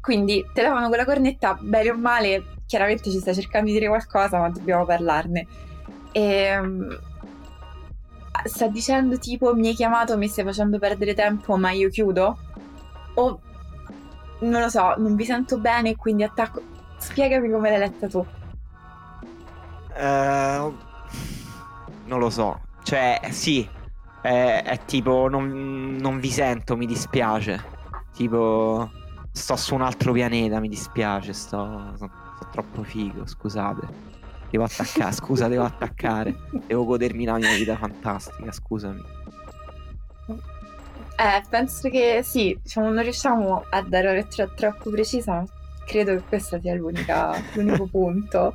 Quindi, telefono con la cornetta, bene o male, chiaramente ci sta cercando di dire qualcosa, ma dobbiamo parlarne e ehm, sta dicendo tipo mi hai chiamato, mi stai facendo perdere tempo, ma io chiudo? O non lo so, non vi sento bene, quindi attacco. Spiegami come l'hai letta tu. Uh, non lo so. Cioè, sì, è, è tipo non, non, vi sento, mi dispiace. Tipo, sto su un altro pianeta, mi dispiace, sto, sto, sto troppo figo, scusate. Devo attaccare, scusa, devo attaccare. Devo godermi la mia vita fantastica, scusami. Eh, penso che sì, diciamo, non riusciamo a dare una lettera troppo precisa, ma credo che questo sia l'unico punto.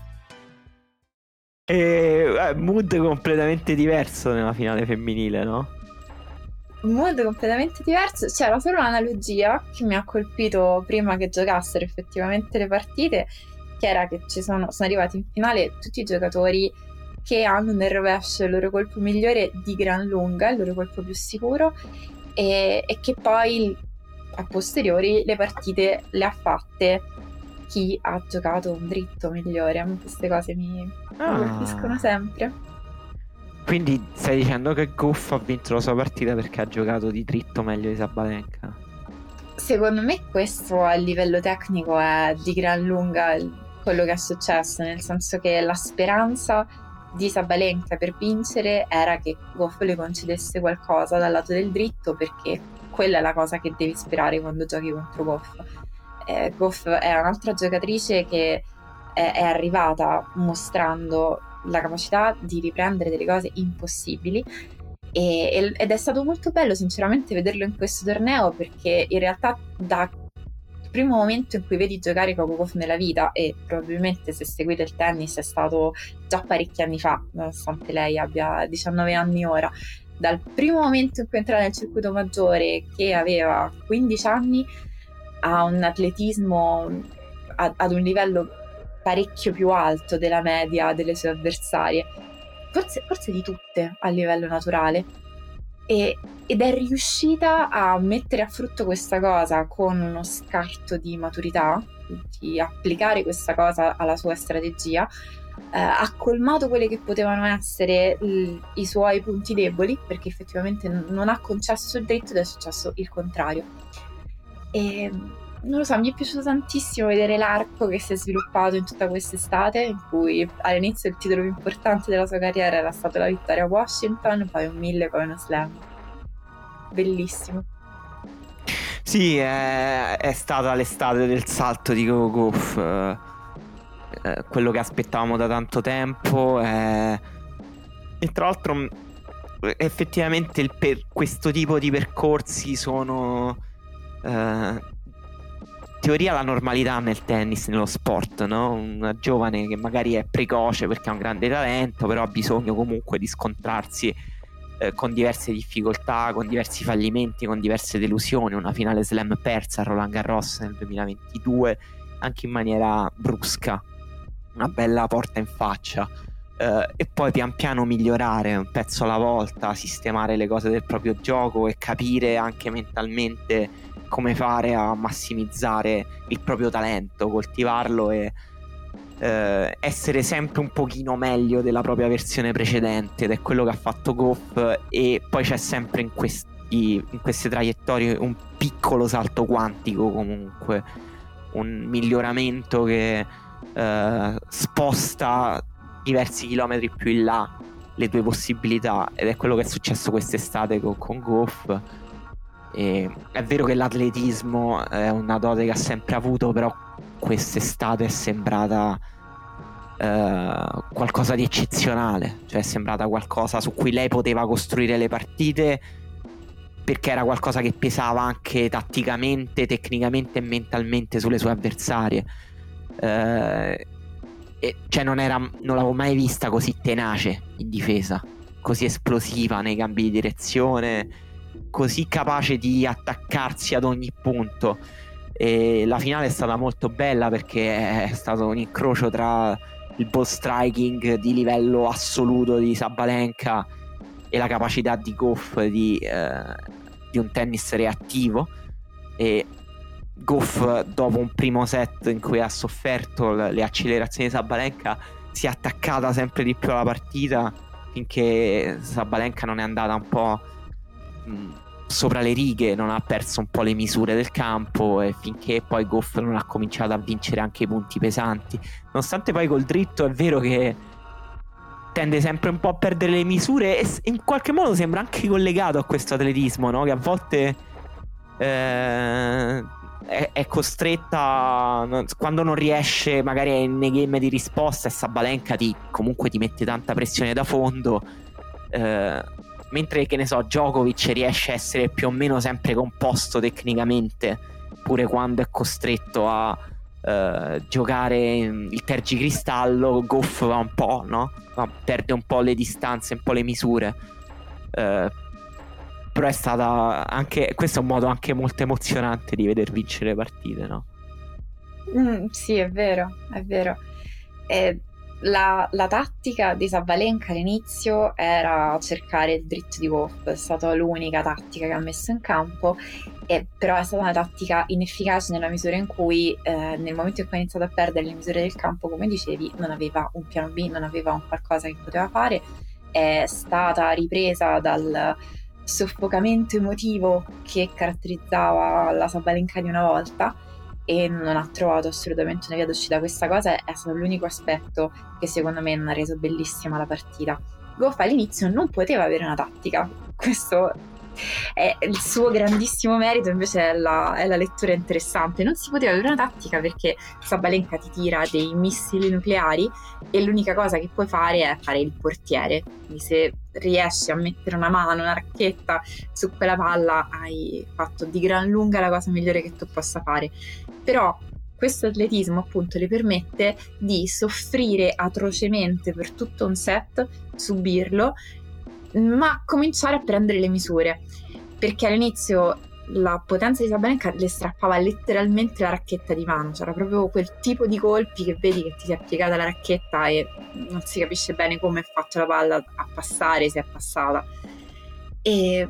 E, eh, mood completamente diverso nella finale femminile, no? mondo completamente diverso. C'era solo un'analogia che mi ha colpito prima che giocassero effettivamente le partite, che era che ci sono, sono arrivati in finale tutti i giocatori che hanno nel rovescio il loro colpo migliore di gran lunga, il loro colpo più sicuro, e, e che poi a posteriori le partite le ha fatte chi ha giocato un dritto migliore. A me queste cose mi, Ah. colpiscono sempre. Quindi stai dicendo che Goff ha vinto la sua partita perché ha giocato di dritto meglio di Sabalenka? Secondo me questo a livello tecnico è di gran lunga quello che è successo, nel senso che la speranza di Sabalenka per vincere era che Goff le concedesse qualcosa dal lato del dritto perché quella è la cosa che devi sperare quando giochi contro Goff. Eh, Goff è un'altra giocatrice che è, è arrivata mostrando la capacità di riprendere delle cose impossibili. E- ed è stato molto bello sinceramente vederlo in questo torneo perché in realtà da primo momento in cui vedi giocare Goff nella vita e probabilmente se seguite il tennis è stato già parecchi anni fa nonostante lei abbia 19 anni ora. Dal primo momento in cui entra nel circuito maggiore che aveva 15 anni ha un atletismo a- ad un livello parecchio più alto della media delle sue avversarie forse, forse di tutte a livello naturale e- ed è riuscita a mettere a frutto questa cosa con uno scarto di maturità, di applicare questa cosa alla sua strategia, eh, ha colmato quelli che potevano essere l- i suoi punti deboli, perché effettivamente non ha concesso il dritto ed è successo il contrario. E non lo so, mi è piaciuto tantissimo vedere l'arco che si è sviluppato in tutta quest'estate, in cui all'inizio il titolo più importante della sua carriera era stata la vittoria a Washington, poi un mille, poi uno slam. Bellissimo. Sì, è, è stata l'estate del salto di Coco Goff. eh, eh, quello che aspettavamo da tanto tempo. eh, E tra l'altro, effettivamente, per- questo tipo di percorsi sono. Eh, teoria la normalità nel tennis, nello sport, no? Una giovane che magari è precoce perché ha un grande talento, però ha bisogno comunque di scontrarsi eh, con diverse difficoltà, con diversi fallimenti, con diverse delusioni. Una finale slam persa a Roland Garros nel 2022, anche in maniera brusca, una bella porta in faccia. Eh, e poi pian piano migliorare un pezzo alla volta, sistemare le cose del proprio gioco e capire anche mentalmente come fare a massimizzare il proprio talento, coltivarlo e eh, essere sempre un pochino meglio della propria versione precedente ed è quello che ha fatto Goff e poi c'è sempre in, questi, in queste traiettorie un piccolo salto quantico comunque. Un miglioramento che eh, sposta diversi chilometri più in là le tue possibilità ed è quello che è successo quest'estate con, con Goff e è vero che l'atletismo è una dote che ha sempre avuto però quest'estate è sembrata eh, qualcosa di eccezionale, cioè è sembrata qualcosa su cui lei poteva costruire le partite perché era qualcosa che pesava anche tatticamente, tecnicamente e mentalmente sulle sue avversarie. Eh, e cioè non, era, non l'avevo mai vista così tenace in difesa, così esplosiva nei cambi di direzione, così capace di attaccarsi ad ogni punto. E la finale è stata molto bella perché è stato un incrocio tra il ball striking di livello assoluto di Sabalenka e la capacità di Goff di, eh, di un tennis reattivo. E Goff, dopo un primo set in cui ha sofferto le accelerazioni di Sabalenka, si è attaccata sempre di più alla partita finché Sabalenka non è andata un po' sopra le righe, non ha perso un po' le misure del campo e finché poi Goff non ha cominciato a vincere anche i punti pesanti. Nonostante poi col dritto è vero che tende sempre un po' a perdere le misure e in qualche modo sembra anche collegato a questo atletismo, no? Che a volte eh, è, è, costretta quando non riesce magari nei game di risposta e Sabalenka ti, comunque ti mette tanta pressione da fondo. Eh, mentre che ne so, Djokovic riesce a essere più o meno sempre composto tecnicamente, pure quando è costretto a uh, giocare il tergicristallo, Goff va un po', no? Va, perde un po' le distanze, un po' le misure. Uh, però è stata anche questo è un modo anche molto emozionante di veder vincere partite, no? Mm, sì, è vero, è vero. E la, la, tattica di Sabalenka all'inizio era cercare il dritto di Wolf, è stata l'unica tattica che ha messo in campo, e, però è stata una tattica inefficace nella misura in cui eh, nel momento in cui ha iniziato a perdere le misure del campo, come dicevi, non aveva un piano B, non aveva un qualcosa che poteva fare, è stata ripresa dal soffocamento emotivo che caratterizzava la Sabalenka di una volta e non ha trovato assolutamente una via d'uscita. Questa cosa è stato l'unico aspetto che secondo me non ha reso bellissima la partita. Goff all'inizio non poteva avere una tattica, questo è il suo grandissimo merito invece è la, è la, lettura interessante. Non si poteva avere una tattica perché Sabalenka ti tira dei missili nucleari e l'unica cosa che puoi fare è fare il portiere. Quindi se riesci a mettere una mano, una racchetta su quella palla hai fatto di gran lunga la cosa migliore che tu possa fare. Però questo atletismo appunto le permette di soffrire atrocemente per tutto un set, subirlo, ma cominciare a prendere le misure. Perché all'inizio la potenza di Sabalenka le strappava letteralmente la racchetta di mano, c'era proprio quel tipo di colpi che vedi che ti si è piegata la racchetta e non si capisce bene come fatta la palla a passare, se è passata. E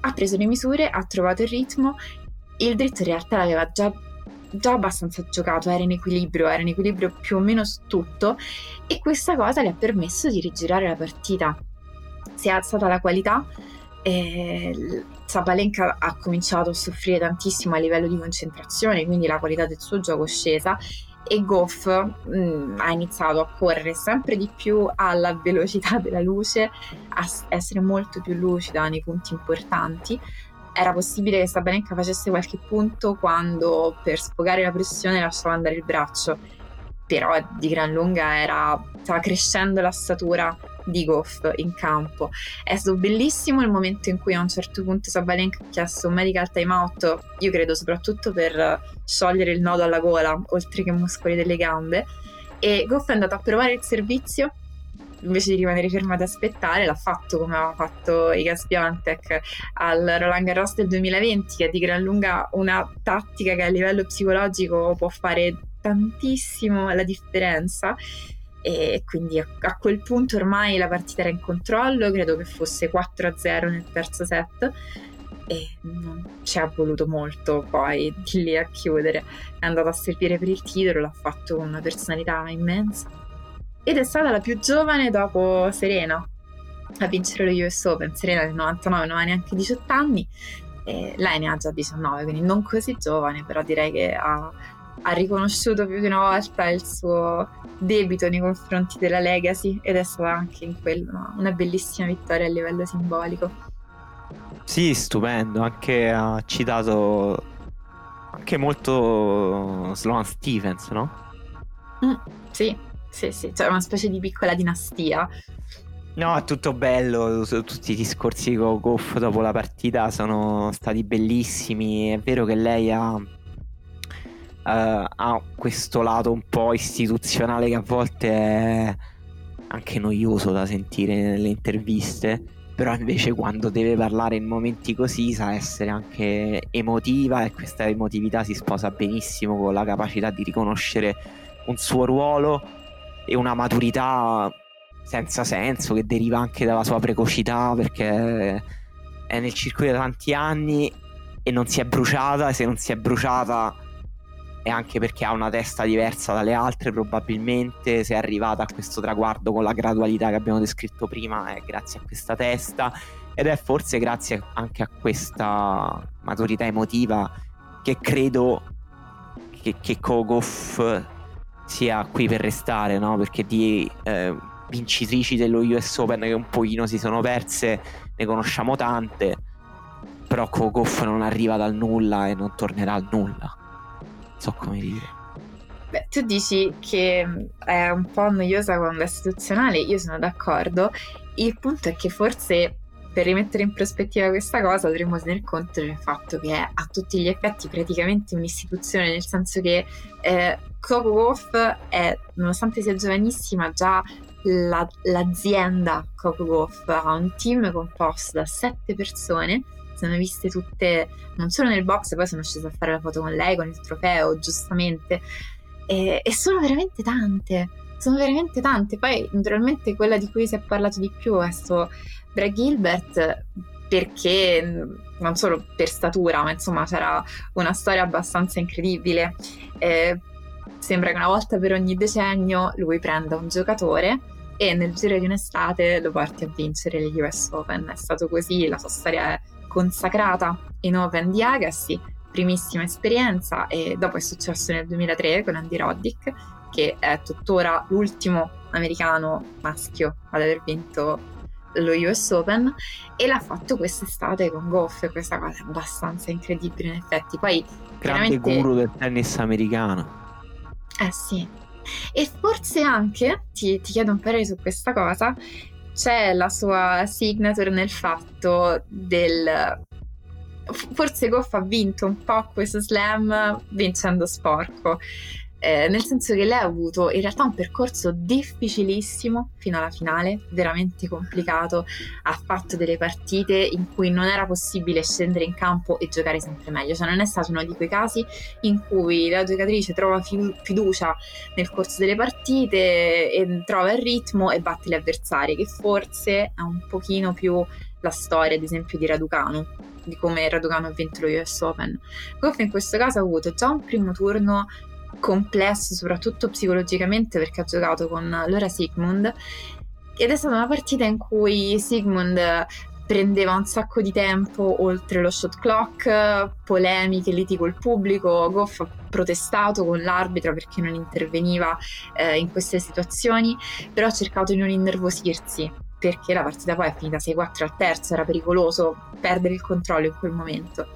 ha preso le misure, ha trovato il ritmo il dritto in realtà l'aveva già, già abbastanza giocato, era in equilibrio, era in equilibrio più o meno su tutto e questa cosa le ha permesso di rigirare la partita. Si è alzata la qualità, e Sabalenka ha cominciato a soffrire tantissimo a livello di concentrazione, quindi la qualità del suo gioco è scesa e Goff mh, mm, ha iniziato a correre sempre di più alla velocità della luce, a essere molto più lucida nei punti importanti, era possibile che Sabalenka facesse qualche punto quando per sfogare la pressione lasciava andare il braccio, però di gran lunga era, stava crescendo la statura di Goff in campo. È stato bellissimo il momento in cui a un certo punto Sabalenka ha chiesto un medical timeout, io credo soprattutto per sciogliere il nodo alla gola, oltre che muscoli delle gambe, e Goff è andato a provare il servizio invece di rimanere ferma ad aspettare, l'ha fatto come aveva fatto Igas Biontech al Roland Garros del 2020, che è di gran lunga una tattica che a livello psicologico può fare tantissimo la differenza. E quindi a, a quel punto ormai la partita era in controllo, credo che fosse 4-0 nel terzo set e non ci ha voluto molto poi di lì a chiudere. È andato a servire per il titolo, l'ha fatto con una personalità immensa ed è stata la più giovane dopo Serena a vincere lo US Open. Serena del 99 non ha neanche 18 anni, lei ne ha già 19, quindi non così giovane, però direi che ha, ha riconosciuto più di una volta il suo debito nei confronti della Legacy ed è stata anche in quello una, bellissima vittoria a livello simbolico. Sì, stupendo, anche ha citato anche molto Sloan Stevens, no? Mm, sì, sì, sì, cioè una specie di piccola dinastia. No, è tutto bello, tutti i discorsi con Goff dopo la partita sono stati bellissimi, è vero che lei ha, ha questo lato un po' istituzionale che a volte è anche noioso da sentire nelle interviste, però invece quando deve parlare in momenti così sa essere anche emotiva e questa emotività si sposa benissimo con la capacità di riconoscere un suo ruolo e una maturità senza senso che deriva anche dalla sua precocità perché è nel circuito da tanti anni e non si è bruciata e se non si è bruciata è anche perché ha una testa diversa dalle altre probabilmente. Se è arrivata a questo traguardo con la gradualità che abbiamo descritto prima è grazie a questa testa. Ed è forse grazie anche a questa maturità emotiva che credo che, che Kogoff sia qui per restare no? perché di eh, vincitrici dello US Open che un pochino si sono perse ne conosciamo tante. Però Kogoff non arriva dal nulla e non tornerà al nulla so come dire. Beh, tu dici che mm, è un po' noiosa quando è istituzionale, io sono d'accordo. Il punto è che forse per rimettere in prospettiva questa cosa dovremmo tener conto del fatto che è a tutti gli effetti praticamente un'istituzione, nel senso che eh, Coco Golf è, nonostante sia giovanissima, già la, l'azienda Coco Golf ha un team composto da sette persone sono viste tutte, non solo nel box, poi sono scesa a fare la foto con lei, con il trofeo, giustamente. E, e sono veramente tante, sono veramente tante. Poi, naturalmente, quella di cui si è parlato di più è sto Brad Gilbert, perché non solo per statura, ma insomma c'era una storia abbastanza incredibile. Eh, sembra che una volta per ogni decennio lui prenda un giocatore e nel giro di un'estate lo porti a vincere gli US Open. È stato così, la sua storia è consacrata in Open di Agassi, primissima esperienza e dopo è successo nel 2003 con Andy Roddick che è tuttora l'ultimo americano maschio ad aver vinto lo US Open e l'ha fatto quest'estate con Goff questa cosa è abbastanza incredibile in effetti. Poi grande guru del tennis americano. Eh sì. E forse anche ti, ti chiedo un parere su questa cosa c'è la sua signature nel fatto del forse Goff ha vinto un po' questo slam vincendo sporco eh, nel senso che lei ha avuto in realtà un percorso difficilissimo fino alla finale, veramente complicato, ha fatto delle partite in cui non era possibile scendere in campo e giocare sempre meglio, cioè non è stato uno di quei casi in cui la giocatrice trova fiducia nel corso delle partite e trova il ritmo e batte le avversarie, che forse è un pochino più la storia ad esempio di Raducanu di come Raducanu ha vinto lo US Open. Goff in questo caso ha avuto già un primo turno complesso, soprattutto psicologicamente, perché ha giocato con Laura Sigmund. Ed è stata una partita in cui Sigmund prendeva un sacco di tempo oltre lo shot clock, polemiche, liti col pubblico, Goff ha protestato con l'arbitro perché non interveniva eh, in queste situazioni, però ha cercato di non innervosirsi perché la partita poi è finita 6-4 al terzo, era pericoloso perdere il controllo in quel momento.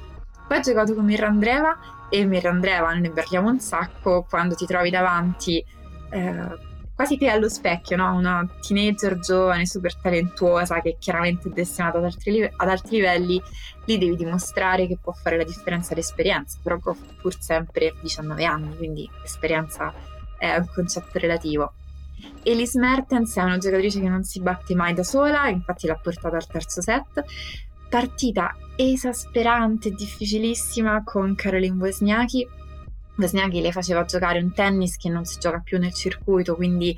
Poi ha giocato con Mirandreva e Mirandreva ne parliamo un sacco quando ti trovi davanti eh, quasi te allo specchio, no? una teenager giovane, super talentuosa che chiaramente è destinata ad altri, live- ad altri livelli, lì devi dimostrare che può fare la differenza l'esperienza, però pur sempre 19 anni, quindi l'esperienza è un concetto relativo. Elise Mertens è una giocatrice che non si batte mai da sola, infatti l'ha portata al terzo set, partita esasperante difficilissima con Caroline Wozniacki. Wozniacki le faceva giocare un tennis che non si gioca più nel circuito, quindi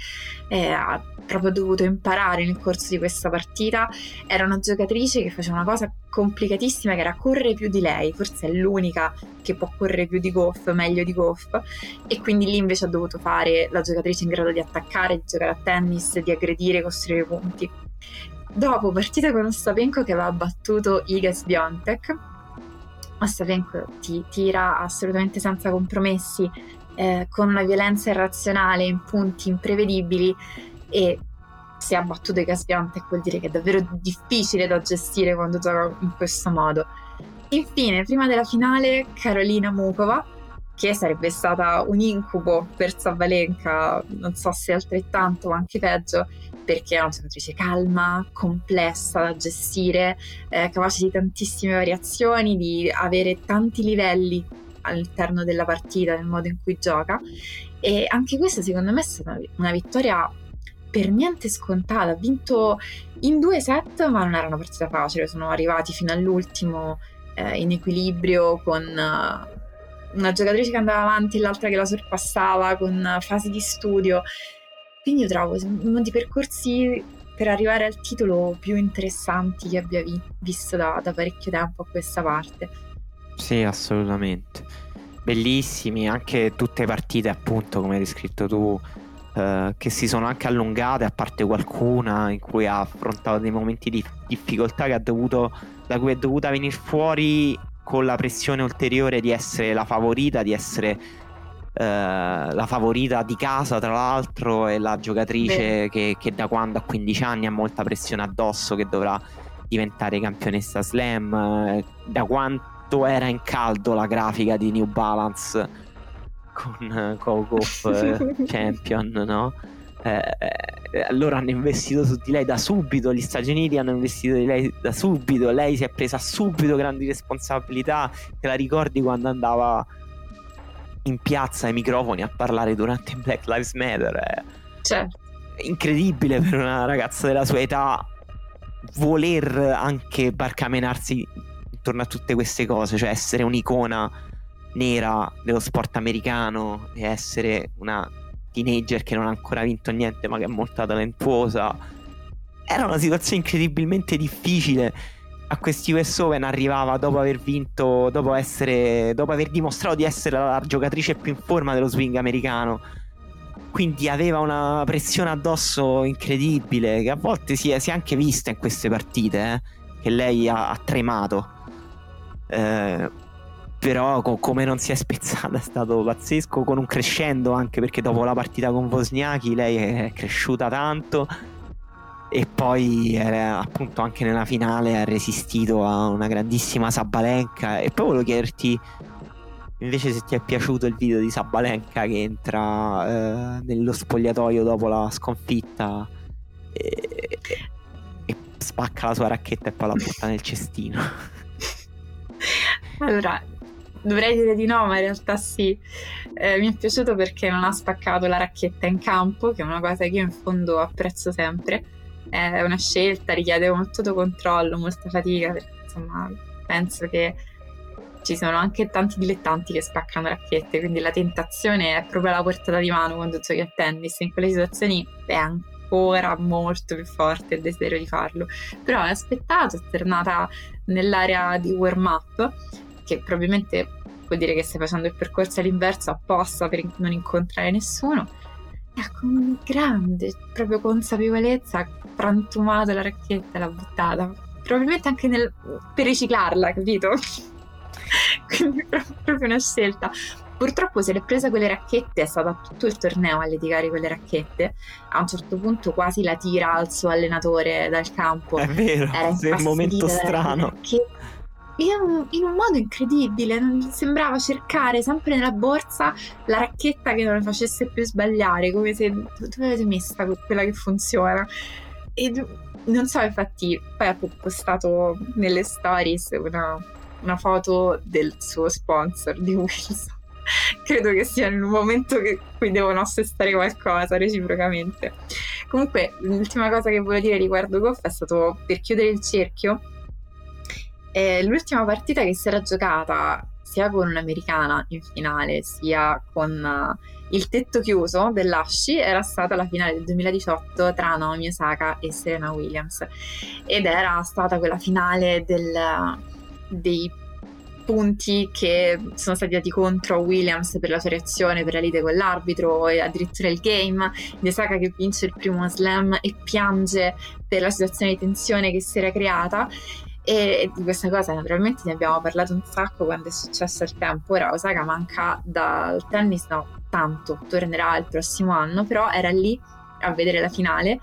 eh, ha proprio dovuto imparare nel corso di questa partita. Era una giocatrice che faceva una cosa complicatissima che era correre più di lei, forse è l'unica che può correre più di Goff, meglio di Goff, e quindi lì invece ha dovuto fare la giocatrice in grado di attaccare, di giocare a tennis, di aggredire, costruire punti. Dopo partita con Ostapenko che aveva battuto Iga Sbiontek, Ostapenko ti tira assolutamente senza compromessi, eh, con una violenza irrazionale in punti imprevedibili e se ha battuto Iga Sbiontek vuol dire che è davvero difficile da gestire quando gioca in questo modo. Infine, prima della finale, Carolina Mukova, che sarebbe stata un incubo per Sabalenka, non so se altrettanto o anche peggio, perché è una giocatrice calma, complessa da gestire, eh, capace di tantissime variazioni, di avere tanti livelli all'interno della partita, nel modo in cui gioca. E anche questa secondo me è stata una vittoria per niente scontata. Ha vinto in due set, ma non era una partita facile. Sono arrivati fino all'ultimo eh, in equilibrio con uh, una giocatrice che andava avanti e l'altra che la sorpassava con uh, fasi di studio. Quindi io trovo uno dei percorsi per arrivare al titolo più interessanti che abbia vi- visto da, da parecchio tempo a questa parte. Sì, assolutamente. Bellissimi, anche tutte partite appunto come hai descritto tu, eh, che si sono anche allungate, a parte qualcuna in cui ha affrontato dei momenti di difficoltà dovuto, da cui è dovuta venire fuori con la pressione ulteriore di essere la favorita, di essere eh, la favorita di casa, tra l'altro, e la giocatrice che, che, da quando ha 15 anni ha molta pressione addosso, che dovrà diventare campionessa slam. Eh, da quanto era in caldo la grafica di New Balance con Coco eh, Champion, no? Eh, eh, allora hanno investito su di lei da subito, gli Stati Uniti hanno investito di lei da subito, lei si è presa subito grandi responsabilità, te la ricordi quando andava in piazza ai microfoni a parlare durante Black Lives Matter? Eh. Certo. Incredibile per una ragazza della sua età voler anche barcamenarsi intorno a tutte queste cose, cioè essere un'icona nera dello sport americano e essere una teenager che non ha ancora vinto niente ma che è molto talentuosa. Era una situazione incredibilmente difficile. A questi US Open arrivava dopo aver vinto, dopo, essere, dopo aver dimostrato di essere la giocatrice più in forma dello swing americano. Quindi aveva una pressione addosso incredibile che a volte si è, si è anche vista in queste partite, eh, che lei ha, ha tremato. Eh, però co- come non si è spezzata è stato pazzesco con un crescendo anche perché dopo la partita con Wozniacki lei è cresciuta tanto e poi era, appunto anche nella finale ha resistito a una grandissima Sabalenka e poi volevo chiederti invece se ti è piaciuto il video di Sabalenka che entra eh, nello spogliatoio dopo la sconfitta e, e spacca la sua racchetta e poi la butta nel cestino allora Dovrei dire di no, ma in realtà sì. Eh, mi è piaciuto perché non ha spaccato la racchetta in campo, che è una cosa che io in fondo apprezzo sempre. È una scelta, richiede molto autocontrollo, molta fatica, insomma penso che ci sono anche tanti dilettanti che spaccano racchette, quindi la tentazione è proprio alla portata di mano quando giochi a tennis. In quelle situazioni è ancora molto più forte il desiderio di farlo. Però è aspettato, è tornata nell'area di warm up che probabilmente vuol dire che stai facendo il percorso all'inverso apposta per non incontrare nessuno. E con grande proprio consapevolezza ha frantumato la racchetta e l'ha buttata. Probabilmente anche nel, per riciclarla, capito? Quindi proprio una scelta. Purtroppo se l'è presa con le racchette, è stata tutto il torneo a litigare con le racchette. A un certo punto quasi la tira al suo allenatore dal campo. È vero, Era è un momento strano. Racchetta in, in un modo incredibile, sembrava cercare sempre nella borsa la racchetta che non le facesse più sbagliare, come se dove avete messa quella che funziona. E non so, infatti, poi ha postato nelle stories una, una foto del suo sponsor di Wilson. Credo che sia in un momento in cui devono assestare qualcosa reciprocamente. Comunque, l'ultima cosa che voglio dire riguardo Goff è stato per chiudere il cerchio e l'ultima partita che si era giocata sia con un'americana in finale, sia con uh, il tetto chiuso dell'Asci, era stata la finale del 2018 tra Naomi Osaka e Serena Williams. Ed era stata quella finale del, dei punti che sono stati dati contro Williams per la sua reazione, per la lite con l'arbitro e addirittura il game, di Osaka che vince il primo slam e piange per la situazione di tensione che si era creata e di questa cosa naturalmente ne abbiamo parlato un sacco quando è successo il tempo. Ora Osaka manca dal tennis, no, tanto, tornerà il prossimo anno, però era lì a vedere la finale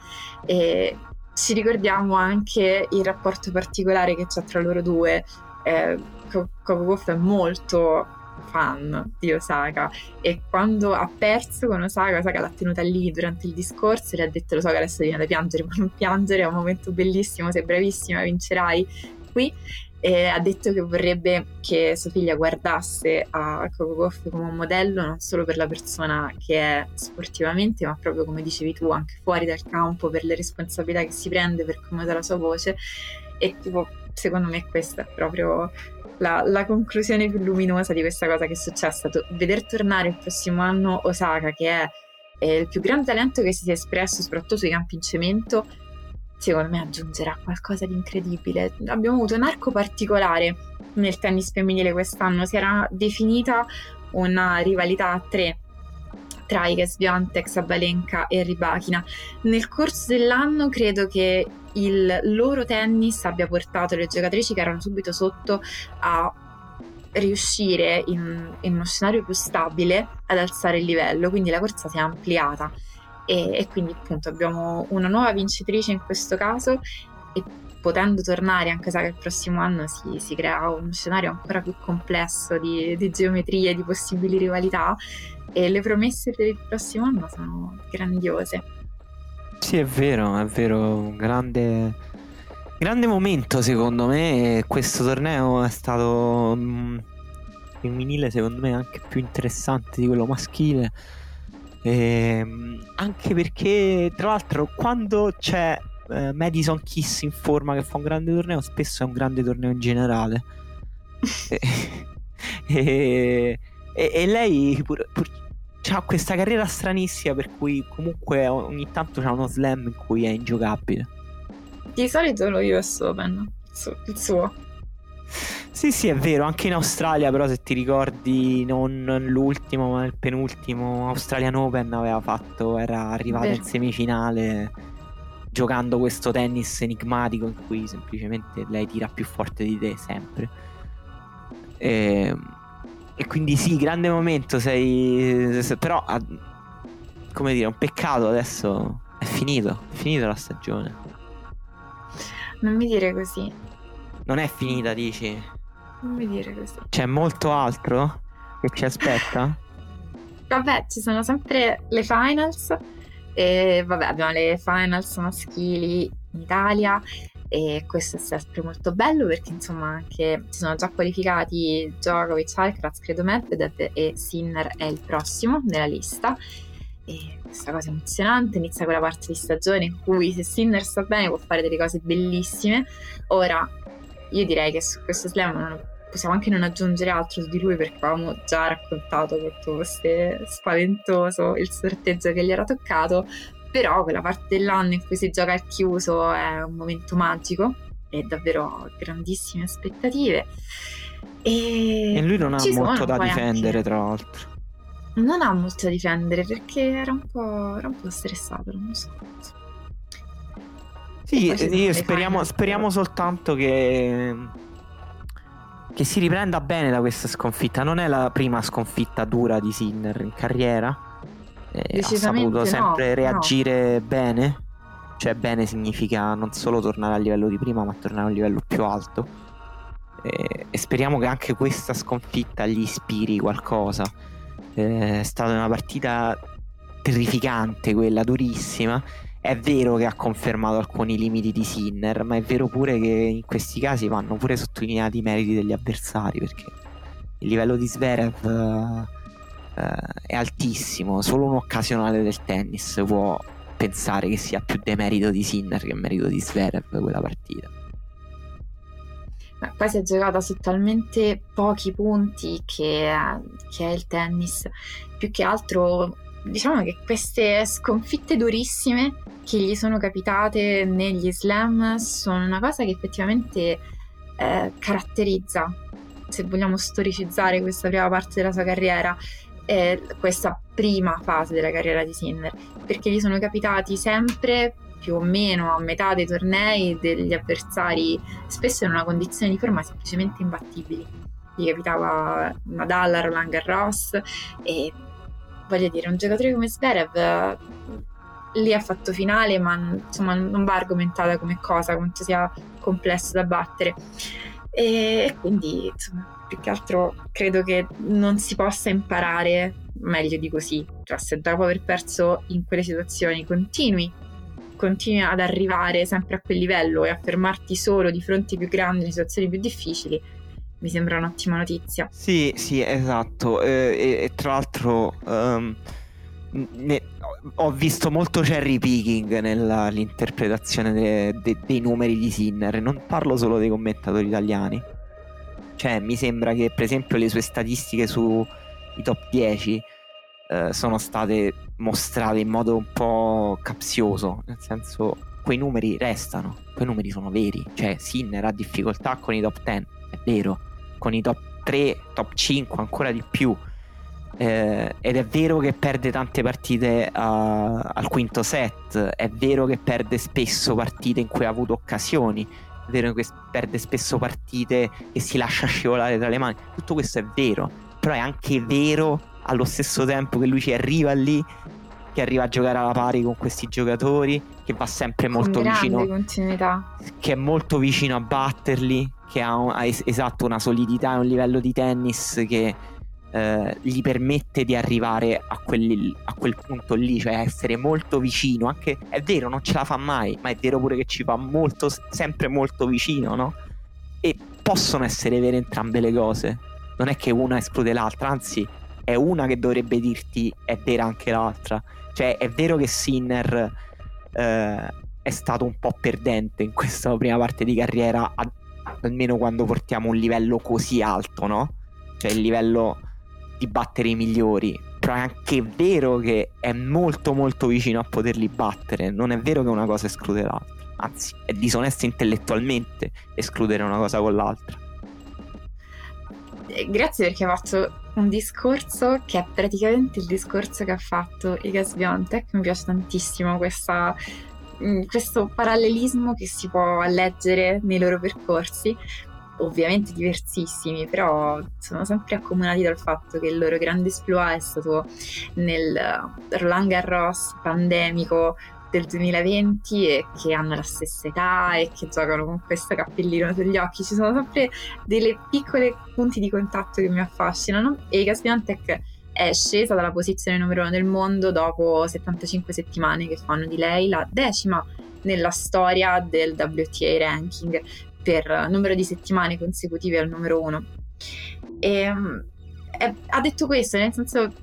e ci ricordiamo anche il rapporto particolare che c'è tra loro due. Eh, Coco Goff è molto fan di Osaka e quando ha perso con Osaka, Osaka l'ha tenuta lì durante il discorso e le ha detto lo so che adesso viene da piangere ma non piangere, è un momento bellissimo, sei bravissima, vincerai qui e ha detto che vorrebbe che sua figlia guardasse a Coco Goff come un modello non solo per la persona che è sportivamente, ma proprio come dicevi tu, anche fuori dal campo, per le responsabilità che si prende, per come usa la sua voce. E tipo, secondo me questa è proprio la, la, conclusione più luminosa di questa cosa che è successa. Veder tornare il prossimo anno Osaka, che è, è il più grande talento che si sia espresso soprattutto sui campi in cemento, secondo me aggiungerà qualcosa di incredibile. Abbiamo avuto un arco particolare nel tennis femminile quest'anno, si era definita una rivalità a tre tra Iga Swiatek, Sabalenka e Ribachina. Nel corso dell'anno credo che il loro tennis abbia portato le giocatrici che erano subito sotto a riuscire in, in uno scenario più stabile ad alzare il livello, quindi la corsa si è ampliata e, e quindi appunto abbiamo una nuova vincitrice in questo caso e potendo tornare anche se il prossimo anno si, si, crea uno scenario ancora più complesso di, di geometrie, di possibili rivalità e le promesse per il prossimo anno sono grandiose. Sì, è vero, è vero, un grande, grande momento secondo me. Questo torneo è stato mh, mm, femminile, secondo me, anche più interessante di quello maschile. E, ehm, anche perché, tra l'altro, quando c'è eh, Madison Kiss in forma che fa un grande torneo, spesso è un grande torneo in generale. e, e, e, lei pur, pur, ha questa carriera stranissima per cui comunque ogni tanto c'è uno slam in cui è ingiocabile. Di solito lo US Open, il suo. Sì, sì, è vero, anche in Australia, però se ti ricordi, non l'ultimo, ma il penultimo Australian Open aveva fatto, era arrivata in semifinale giocando questo tennis enigmatico in cui semplicemente lei tira più forte di te sempre. E, ehm, e quindi sì, grande momento, sei... però come dire, un peccato adesso è finito, è finita la stagione. Non mi dire così. Non è finita, dici? Non mi dire così. C'è molto altro che ci aspetta? vabbè, ci sono sempre le finals. E vabbè, abbiamo le finals maschili in Italia e questo è sempre molto bello perché insomma anche si sono già qualificati Djokovic, Alcaraz, credo Medvedev e Sinner è il prossimo nella lista. E questa cosa emozionante inizia quella parte di stagione in cui se Sinner sta bene può fare delle cose bellissime. Ora io direi che su questo slam possiamo anche non aggiungere altro di lui perché avevamo già raccontato quanto fosse spaventoso il sorteggio che gli era toccato, però quella parte dell'anno in cui si gioca al chiuso è un momento magico e davvero grandissime aspettative. E, e lui non ha molto da difendere, anche... tra l'altro. Non ha molto da difendere perché era un po', era un po stressato l'anno scorso. Sì, io speriamo, speriamo soltanto che, che si riprenda bene da questa sconfitta. Non è la prima sconfitta dura di Sinner in carriera. Eh, ha saputo sempre no, reagire no. bene. Cioè, bene significa non solo tornare al livello di prima, ma tornare a un livello più alto. E, e speriamo che anche questa sconfitta gli ispiri qualcosa. Eh, è stata una partita terrificante, quella durissima è vero che ha confermato alcuni limiti di Sinner, ma è vero pure che in questi casi vanno pure sottolineati i meriti degli avversari perché il livello di Zverev uh, è altissimo. Solo un occasionale del tennis può pensare che sia più demerito di Sinner che merito di Zverev quella partita. Ma poi si è giocata su talmente pochi punti che, che è il tennis. Più che altro diciamo che queste sconfitte durissime che gli sono capitate negli slam sono una cosa che effettivamente eh, caratterizza, se vogliamo storicizzare questa prima parte della sua carriera, eh, questa prima fase della carriera di Sinner, perché gli sono capitati sempre più o meno a metà dei tornei degli avversari spesso in una condizione di forma semplicemente imbattibili. Gli capitava Nadal, Roland Garros e voglio dire, un giocatore come Zverev eh, lì ha fatto finale, ma insomma non va argomentata come cosa, quanto sia complesso da battere. E, quindi, insomma, più che altro credo che non si possa imparare meglio di così. Cioè, se dopo aver perso in quelle situazioni continui continui ad arrivare sempre a quel livello e a fermarti solo di fronte ai più grandi, alle situazioni più difficili, mi sembra un'ottima notizia. Sì, sì, esatto. Eh, e, e, tra l'altro um, ne, ho visto molto cherry picking nell'interpretazione de, de, dei numeri di Sinner. Non parlo solo dei commentatori italiani. Cioè, mi sembra che, per esempio, le sue statistiche sui top 10 eh, sono state mostrate in modo un po' capzioso. Nel senso, quei numeri restano, quei numeri sono veri. Cioè, Sinner ha difficoltà con i top 10, è vero. Con i top 3, top 5 ancora di più. Eh, ed è vero che perde tante partite uh, al quinto set, è vero che perde spesso partite in cui ha avuto occasioni, è vero che perde spesso partite e si lascia scivolare tra le mani, tutto questo è vero, però è anche vero allo stesso tempo che lui ci arriva lì, che arriva a giocare alla pari con questi giocatori, che va sempre molto vicino, continuità. che è molto vicino a batterli, che ha, ha es- esatto una solidità e un livello di tennis che eh, gli permette di arrivare a, quelli, a, quel punto lì, cioè essere molto vicino. Anche è vero, non ce la fa mai, ma è vero pure che ci va molto, sempre molto vicino, no? E possono essere vere entrambe le cose. Non è che una esclude l'altra, anzi, è una che dovrebbe dirti è vera anche l'altra. Cioè, è vero che Sinner eh, è stato un po' perdente in questa prima parte di carriera, almeno quando portiamo un livello così alto, no? Cioè, il livello di battere i migliori, però è anche vero che è molto molto vicino a poterli battere, non è vero che una cosa esclude l'altra, anzi è disonesto intellettualmente escludere una cosa con l'altra. Eh, grazie perché ha fatto un discorso che è praticamente il discorso che ha fatto Igas Biontech, mi piace tantissimo questa, mm, questo parallelismo che si può leggere nei loro percorsi, ovviamente diversissimi, però sono sempre accomunati dal fatto che il loro grande esploit è stato nel Roland Garros pandemico del 2020 e che hanno la stessa età e che giocano con questo cappellino sugli occhi. Ci sono sempre delle piccole punti di contatto che mi affascinano e Gaspiantec è scesa dalla posizione numero uno del mondo dopo 75 settimane che fanno di lei la decima nella storia del WTA ranking per numero di settimane consecutive al numero uno. E, ehm, è, ha detto questo, nel senso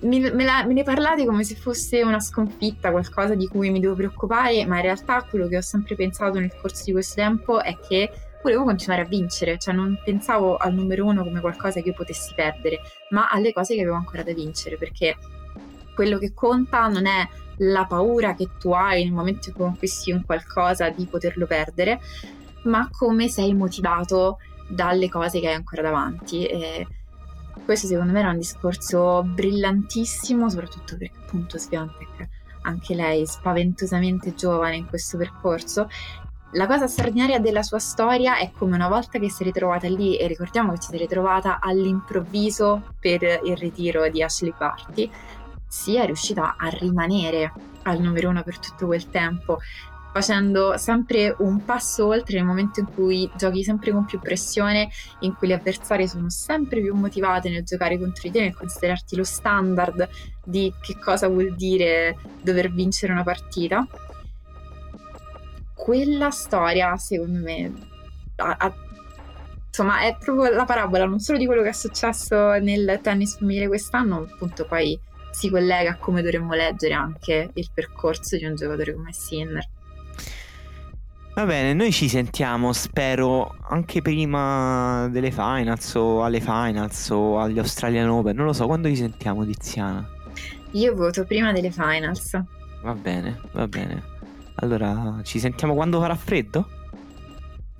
mi, me, la, me, ne parlate come se fosse una sconfitta, qualcosa di cui mi devo preoccupare, ma in realtà quello che ho sempre pensato nel corso di questo tempo è che volevo continuare a vincere, cioè non pensavo al numero uno come qualcosa che io potessi perdere, ma alle cose che avevo ancora da vincere, perché quello che conta non è la paura che tu hai nel momento in cui conquisti un qualcosa di poterlo perdere, ma come sei motivato dalle cose che hai ancora davanti. E questo secondo me era un discorso brillantissimo, soprattutto perché appunto Sviantec, anche lei spaventosamente giovane in questo percorso. La cosa straordinaria della sua storia è come una volta che si è ritrovata lì, e ricordiamo che si è ritrovata all'improvviso per il ritiro di Ashley Barty, sia riuscita a rimanere al numero uno per tutto quel tempo, facendo sempre un passo oltre nel momento in cui giochi sempre con più pressione, in cui le avversarie sono sempre più motivate nel giocare contro di te, nel considerarti lo standard di che cosa vuol dire dover vincere una partita. Quella storia, secondo me, ha, ha, insomma, è proprio la parabola non solo di quello che è successo nel tennis femminile quest'anno, appunto poi si collega a come dovremmo leggere anche il percorso di un giocatore come Sinner. Va bene, noi ci sentiamo, spero, anche prima delle finals o alle finals o agli Australian Open, non lo so, quando ci sentiamo Tiziana? Io voto prima delle finals. Va bene, va bene. Allora, ci sentiamo quando farà freddo?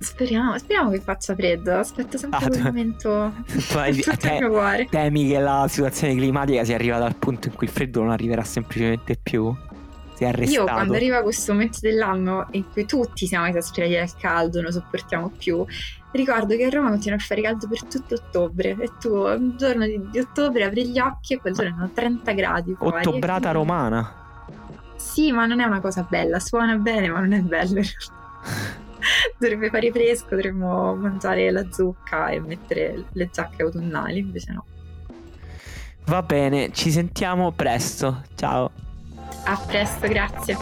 Speriamo, speriamo che faccia freddo. Aspetto sempre ah, quel momento. Tu hai, te, temi che la situazione climatica sia arrivata al punto in cui il freddo non arriverà semplicemente più? Si è arrestato. Io quando arriva questo momento dell'anno in cui tutti siamo esasperati dal caldo, non sopportiamo più, ricordo che a Roma continua a fare caldo per tutto ottobre e tu un giorno di, di ottobre apri gli occhi e quel giorno erano 30 gradi. Fuori, Ottobrata quindi... romana. Sì, ma non è una cosa bella, suona bene, ma non è bello. dovrebbe fare fresco, dovremmo mangiare la zucca e mettere le giacche autunnali, invece no. Va bene, ci sentiamo presto. Ciao. A presto, grazie.